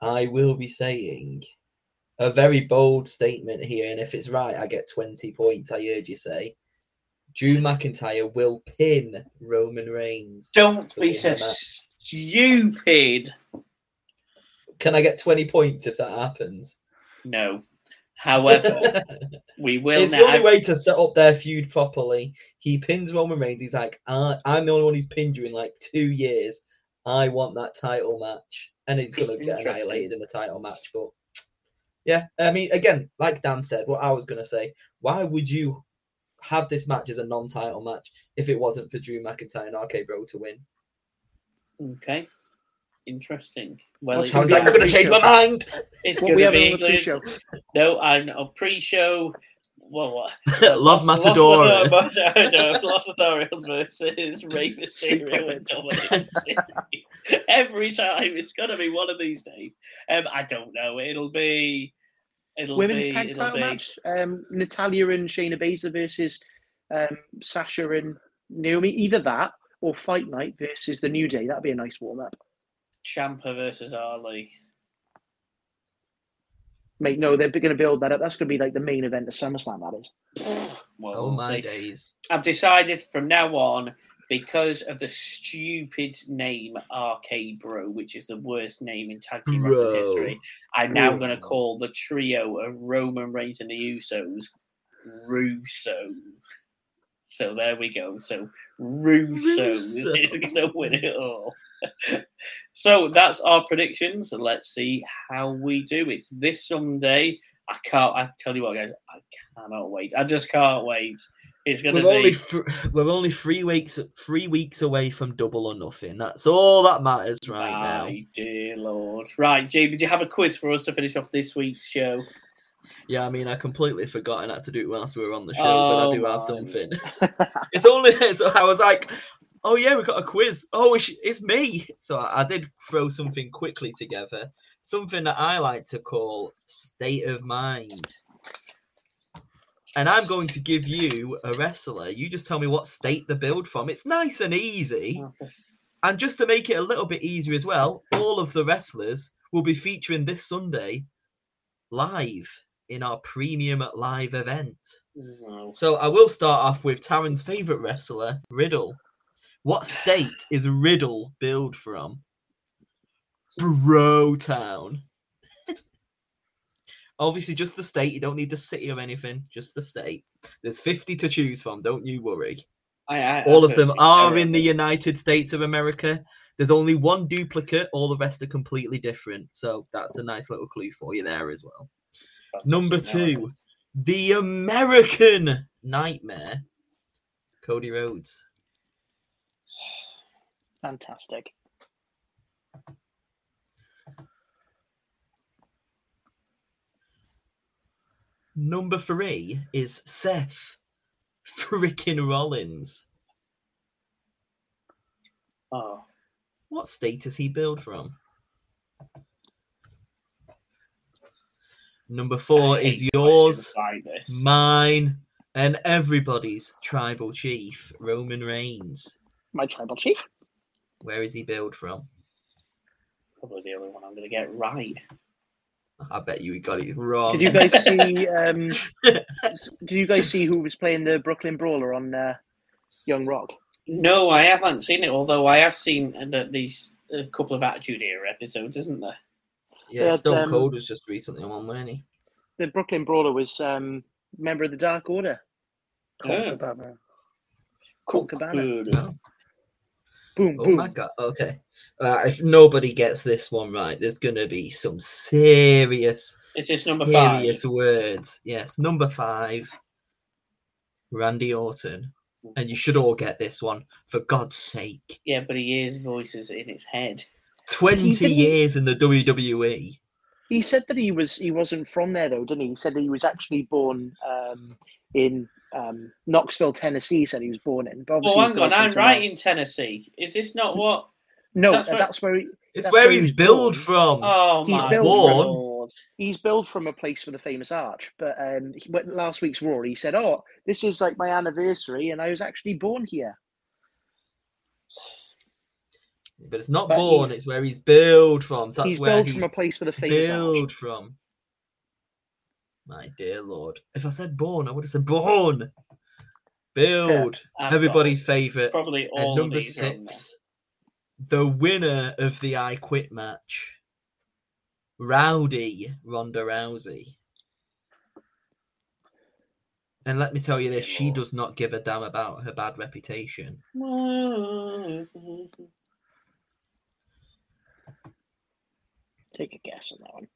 I will be saying a very bold statement here, and if it's right, I get 20 points. I heard you say. Drew McIntyre will pin Roman Reigns. Don't be so stupid. Can I get 20 points if that happens? No. However, we will it's now. the only way to set up their feud properly. He pins Roman Reigns. He's like, I, I'm the only one who's pinned you in like two years. I want that title match, and he's gonna get annihilated in the title match. But yeah, I mean, again, like Dan said, what I was gonna say, why would you have this match as a non-title match if it wasn't for Drew McIntyre and RK Bro to win? Okay. Interesting. Well, I'm How's gonna that be gonna change my mind? it's going to be on English. pre-show? No, I'm a pre-show. Well, what? Love Matador. Los Matador- no, Los Matadores versus Rey Mysterio and Dominic Every time it's gonna be one of these days. Um, I don't know. It'll be. It'll Women's be. tag it'll title be. match: um, Natalya and Shayna Baszler versus um, Sasha and Naomi. Either that or Fight Night versus the New Day. That'd be a nice warm up. Ciampa versus Ali. Mate, no, they're going to build that up. That's going to be like the main event of SummerSlam. That is. Well, Oh my see. days! I've decided from now on, because of the stupid name RK Bro, which is the worst name in tag team wrestling history, I'm now going to call the trio of Roman Reigns and the Usos Russo. So there we go. So Russos Russo. is going to win it all. so that's our predictions. Let's see how we do. It's this Sunday. I can't. I tell you what, guys, I cannot wait. I just can't wait. It's to We're be. only th- we're only three weeks three weeks away from double or nothing. That's all that matters right now. Dear Lord. Right, Jamie, do you have a quiz for us to finish off this week's show? Yeah, I mean, I completely forgot and had to do it whilst we were on the show, but I Oh do have something. it's only so I was like, oh yeah, we got a quiz. Oh, it's, it's me. So I, I did throw something quickly together, something that I like to call state of mind. And I'm going to give you a wrestler. You just tell me what state the build from. It's nice and easy. And just to make it a little bit easier as well, all of the wrestlers will be featuring this Sunday live in our premium live event. No. So I will start off with Taryn's favourite wrestler, Riddle. What state is Riddle billed from? Bro Town. Obviously, just the state. You don't need the city or anything. Just the state. There's 50 to choose from. Don't you worry. I, I, All I've of them are in the United States of America. There's only one duplicate. All the rest are completely different. So that's a nice little clue for you there as well. terrible. Number Fantastic. two, the American Nightmare. Cody Rhodes. Fantastic. Number three is Seth freaking Rollins. Oh, What state does he build from? Number four is yours, questions Like this. mine, and everybody's tribal chief, Roman Reigns. My tribal chief. Where is he built from? Probably the only one I'm going to get right. I bet you we got it wrong. Did you guys see? Um, did you guys see who was playing the Brooklyn Brawler on uh, Young Rock? No, I haven't seen it. Although I have seen that these a couple of Attitude Era episodes, isn't there? yeah, Yeah, Stone um, Cold was just recently on one, wasn't he? The Brooklyn Brawler was um, member of the Dark Order. Colt Yeah. Cabana. Colt Cabana. Good. No. Boom, Oh boom. my god. Okay. Uh, if nobody gets this one right, there's gonna be some serious, Is this number five? serious words. Yes, number five. Randy Orton, and you should all get this one for God's sake. Yeah, but he hears voices in his head. Twenty didn't- years in the. WWE. He said that he was he wasn't from there though, didn't he? He said that he was actually born um, in um, Knoxville, Tennessee. He said he was born in. But Oh, hang on, I'm right else. in Tennessee. Is this not what? No, That's that's where- where, that's where he, It's That's where where he's he's billed from. Oh He's my built lord! he's billed from a place for the famous arch. But um, he, went- last week's Raw, he said, "Oh, this is like my anniversary, and I was actually born here." But it's not But born, it's where he's billed from. So that's he's where billed he's built from a place for the famous billed arch. from. My dear lord. If I said born, I would have said born. Build. I've favourite. probably At all of number these are six, the winner of the I Quit match, Rowdy Ronda Rousey. And let me tell you this, she does not give a damn about her bad reputation. Take a guess on that one.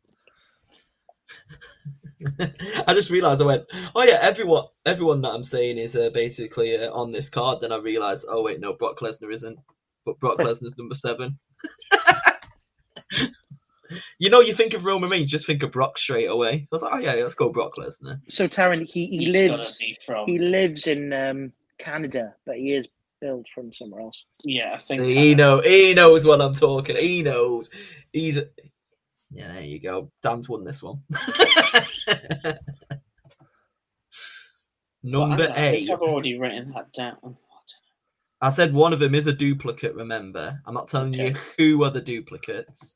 I just realised I went, oh yeah, everyone, everyone that I'm saying is uh, basically uh, on this card. Then I realised, oh wait, no, Brock Lesnar isn't, but Brock Lesnar's number seven. you know, you think of Roman Reigns, just think of Brock straight away. I was like, oh yeah, let's go Brock Lesnar. So Taryn, he, he He's lives from. he lives in um, Canada, but he is billed from somewhere else. Yeah, I think. See, he know, he knows what I'm talking. He knows. He's. Yeah, there you go. Dan's won this one. Number hang on, I eight. I've already written that down. I said one of them is a duplicate, remember? I'm not telling you who are the duplicates.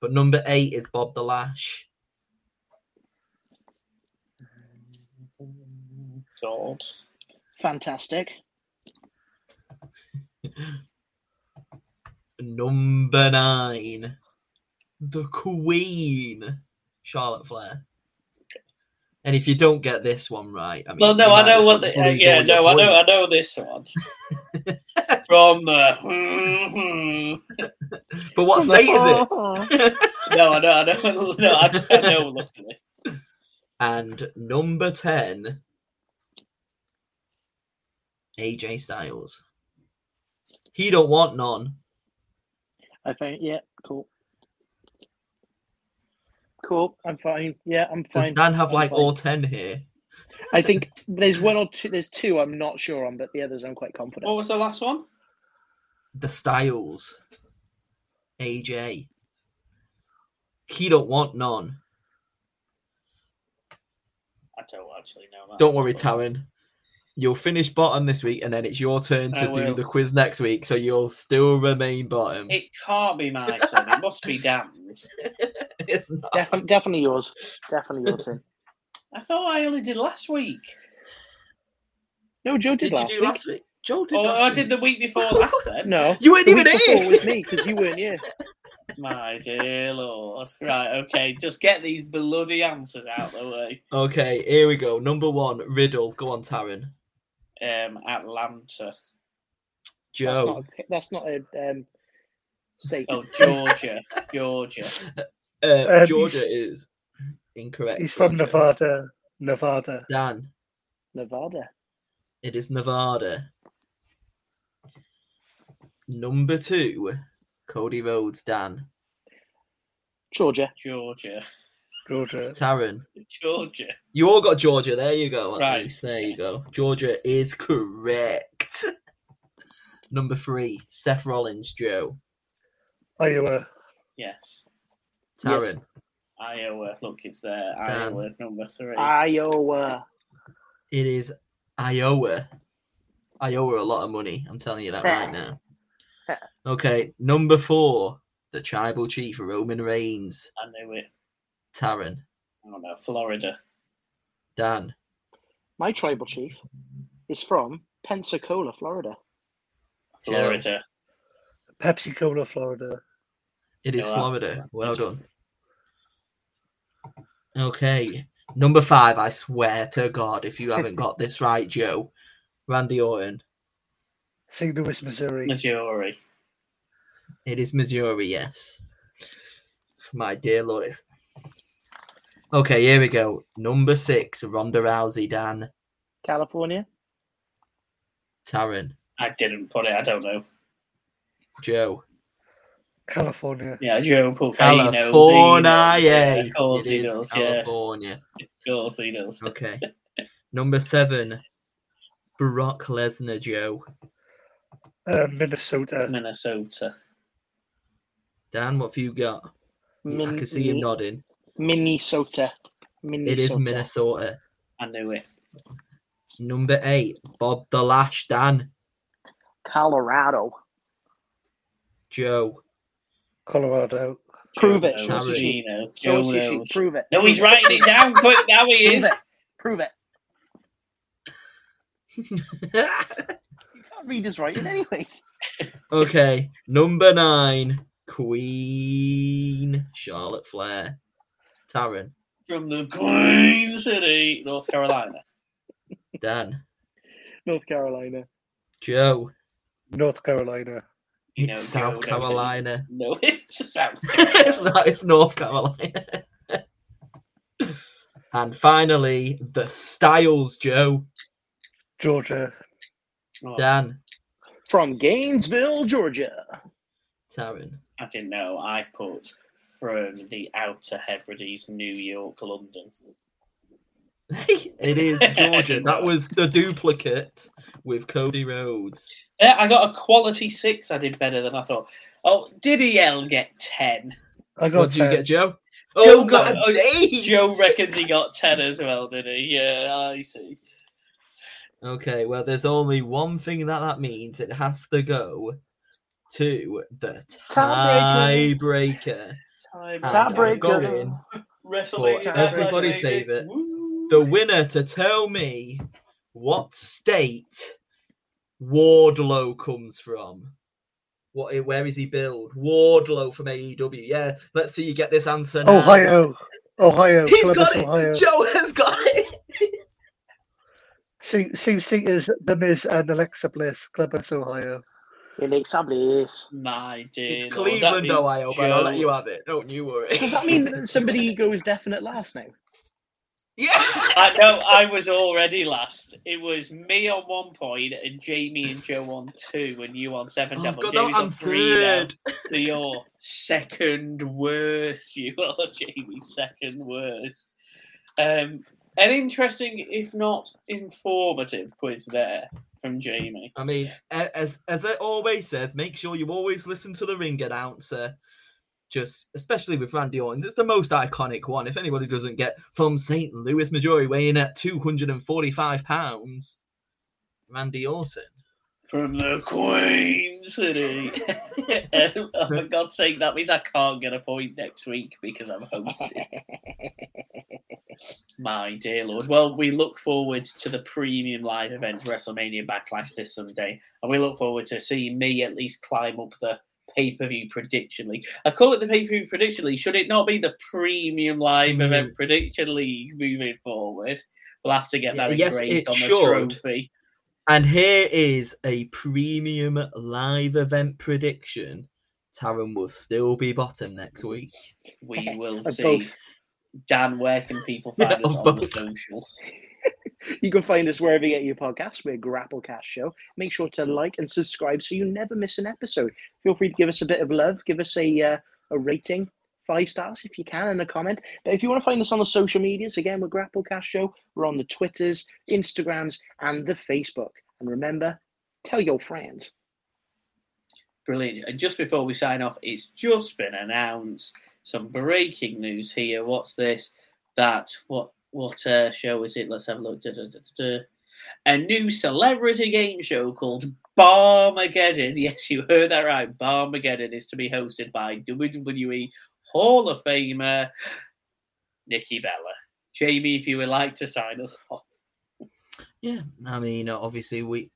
But number eight is Bob the Lash. God. Fantastic. Number nine, the Queen, Charlotte Flair. And if you don't get this one right, I mean, Well, no, I know what. The, uh, lose yeah, all your no, I know. I know this one from the. But what state is it? no, I know. I know. No, I, I know. Luckily, and number 10, AJ Styles. He don't want none. I think yeah, cool. Cool. I'm fine. Yeah, I'm fine. Does. Dan have I'm like fine. all 10 here? I think there's one or two. There's two I'm not sure on, but the others I'm quite confident. what was the last one? The Styles. AJ. He don't want none. I don't actually know that. Don't worry, but- Taryn. You'll finish bottom this week, and then it's your turn I to do will. the quiz next week, so you'll still remain bottom. It can't be my turn. It must be Dan's. it's not. Definitely, definitely yours. Definitely yours. Tim. I thought I only did last week. No, Joe did, Did you last do week. last week? Joe did Oh, last I week. did the week before last then. No, You weren't the even week before here. was me because you weren't here. My dear lord. Right, okay. Just get these bloody answers out of the way. Okay, here we go. Number one, Riddle. Go on, Taryn. Um, Atlanta. That's Joe. not, a, that's not a um, state. Oh, Georgia. Georgia. Uh, Um, Georgia is incorrect. He's from Georgia. Nevada. Nevada. Dan. Nevada. It is Nevada. Number two, Cody Rhodes. Dan. Georgia. Georgia. Georgia. Taryn. Georgia. You all got Georgia. There you go. At Right. least there you go. Georgia is correct. Number three, Seth Rollins. Joe. Are Iowa. Yes. Taryn. Iowa. Look, it's there. Dan. Iowa, number three. Iowa. It is Iowa. Iowa a lot of money. I'm telling you that right now. Okay, number four, the tribal chief Roman Reigns. I knew it. Taryn. I don't know. Florida. Dan. My tribal chief is from Pensacola, Florida. Joe. Florida. Pepsi Cola, Florida. It is Yeah, Florida. Well done. Okay. Number five, I swear to God, if you haven't got this right, Joe. Randy Orton. St. Louis, Missouri. Missouri. It is Missouri, yes. My dear Lord. It's... Okay, here we go. Number six, Ronda Rousey, Dan. California. Taryn. I didn't put it. I don't know. Joe. California. Yeah, Joe put he knows, he California. Yeah, of course he is does. Yeah, California. of course he does. Okay. Number seven, Brock Lesnar, Joe. Uh, Minnesota. Minnesota. Dan, what have you got? I can see you nodding. Minnesota. Minnesota. It is Minnesota. I knew it. Number eight, Bobby Lashley, Dan. Colorado. Joe. Colorado. Prove it. Joe Show us Taryn. your sheet. He knows. Joe your sheet. Prove it. No, he's writing it down quick now. He Prove is. it. Prove it. You can't read his writing anyway. okay, number nine, Queen Charlotte Flair. Taryn. From the Queen City, North Carolina. Dan. North Carolina. Joe. North Carolina. You It's know, Joe South knows it. Carolina. No, it's South. it's not, it's North Carolina. and finally, the Styles, Joe. Georgia. Oh, Dan. From Gainesville, Georgia. Taryn. I didn't know. I put from the Outer Hebrides, New York, London. it is Georgia. That was the duplicate with Cody Rhodes. Yeah, I got a quality six. I did better than I thought. Oh, did EL get ten? I got What did you get, Joe? Joe oh, got- God, oh! Joe reckons he got ten as well, did he? Yeah, I see. Okay, well, there's only one thing that that means. It has to go to the Tiebreaker. tiebreaker. Time And I'm Tiebreaker. going WrestleMania. For Backlash everybody's favourite, the winner to tell me what state Wardlow comes from. What? Eh, where is he billed? Wardlow from AEW. Yeah, let's see you get this answer now. Ohio. Ohio. He's Columbus, got it. Ohio. Joe has got it. Same, same state as The Miz and Alexa Bliss. Columbus, Ohio. Alexa Bliss. My dear. It's Lord, that Cleveland, means Ohio, but I'll let Joe- you have it. Don't you worry. Does that mean that somebody goes definite last now? Yeah. I know I was already last. It was me on one point and Jamie and Joe on two, and you on seven. Oh, down, but God, no, Jamie's I'm on three now. third. So you're second worst. You are Jamie, second worst. Um, an interesting, if not informative, quiz there from Jamie. I mean, as as it always says, make sure you always listen to the ring announcer. Just especially with Randy Orton, it's the most iconic one. If anybody doesn't get from St. Louis, Missouri, weighing at 245 pounds, Randy Orton. From the Queen City. um, oh, for God's sake, that means I can't get a point next week because I'm hosting. My dear Lord. Well, we look forward to the premium live event WrestleMania Backlash this Sunday, and we look forward to seeing me at least climb up the pay per view prediction league. I call it the pay per view prediction league. Should it not be the premium live Mm. event prediction league moving forward? We'll have to get that Yes, engraved it on the should. trophy. And here is a premium live event prediction. Taryn will still be bottom next week. We will see. both. Dan, where can people Yeah, find us of on the socials? You can find us wherever you get your podcasts. We're Grapplecast Show. Make sure to like and subscribe so you never miss an episode. Feel free to give us a bit of love. Give us a uh, a rating, five stars if you can, and a comment. But if you want to find us on the social medias, again, we're Grapplecast Show. We're on the Twitters, Instagrams, and the Facebook. And remember, tell your friends. Brilliant. And just before we sign off, it's just been announced some breaking news here. What's this? That what what uh, show is it? Let's have a look. Da, da, da. A new celebrity game show called Barmageddon. Yes, you heard that right. Barmageddon is to be hosted by WWE Hall of Famer Nikki Bella. Jamie, if you would like to sign us off. Yeah, I mean, obviously we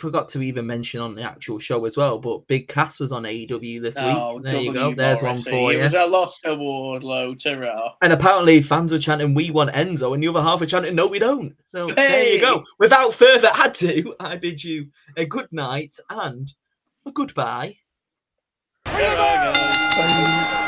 forgot to even mention on the actual show as well, but Big Cass was on AEW this Oh, week. There you go. W There's one Morrissey. for It you. was a lost award, low to And apparently fans were chanting, "We want Enzo," and the other half were chanting, "No, we don't." So there you go. Without further ado, I bid you a good night and a goodbye. Ta-ra, guys.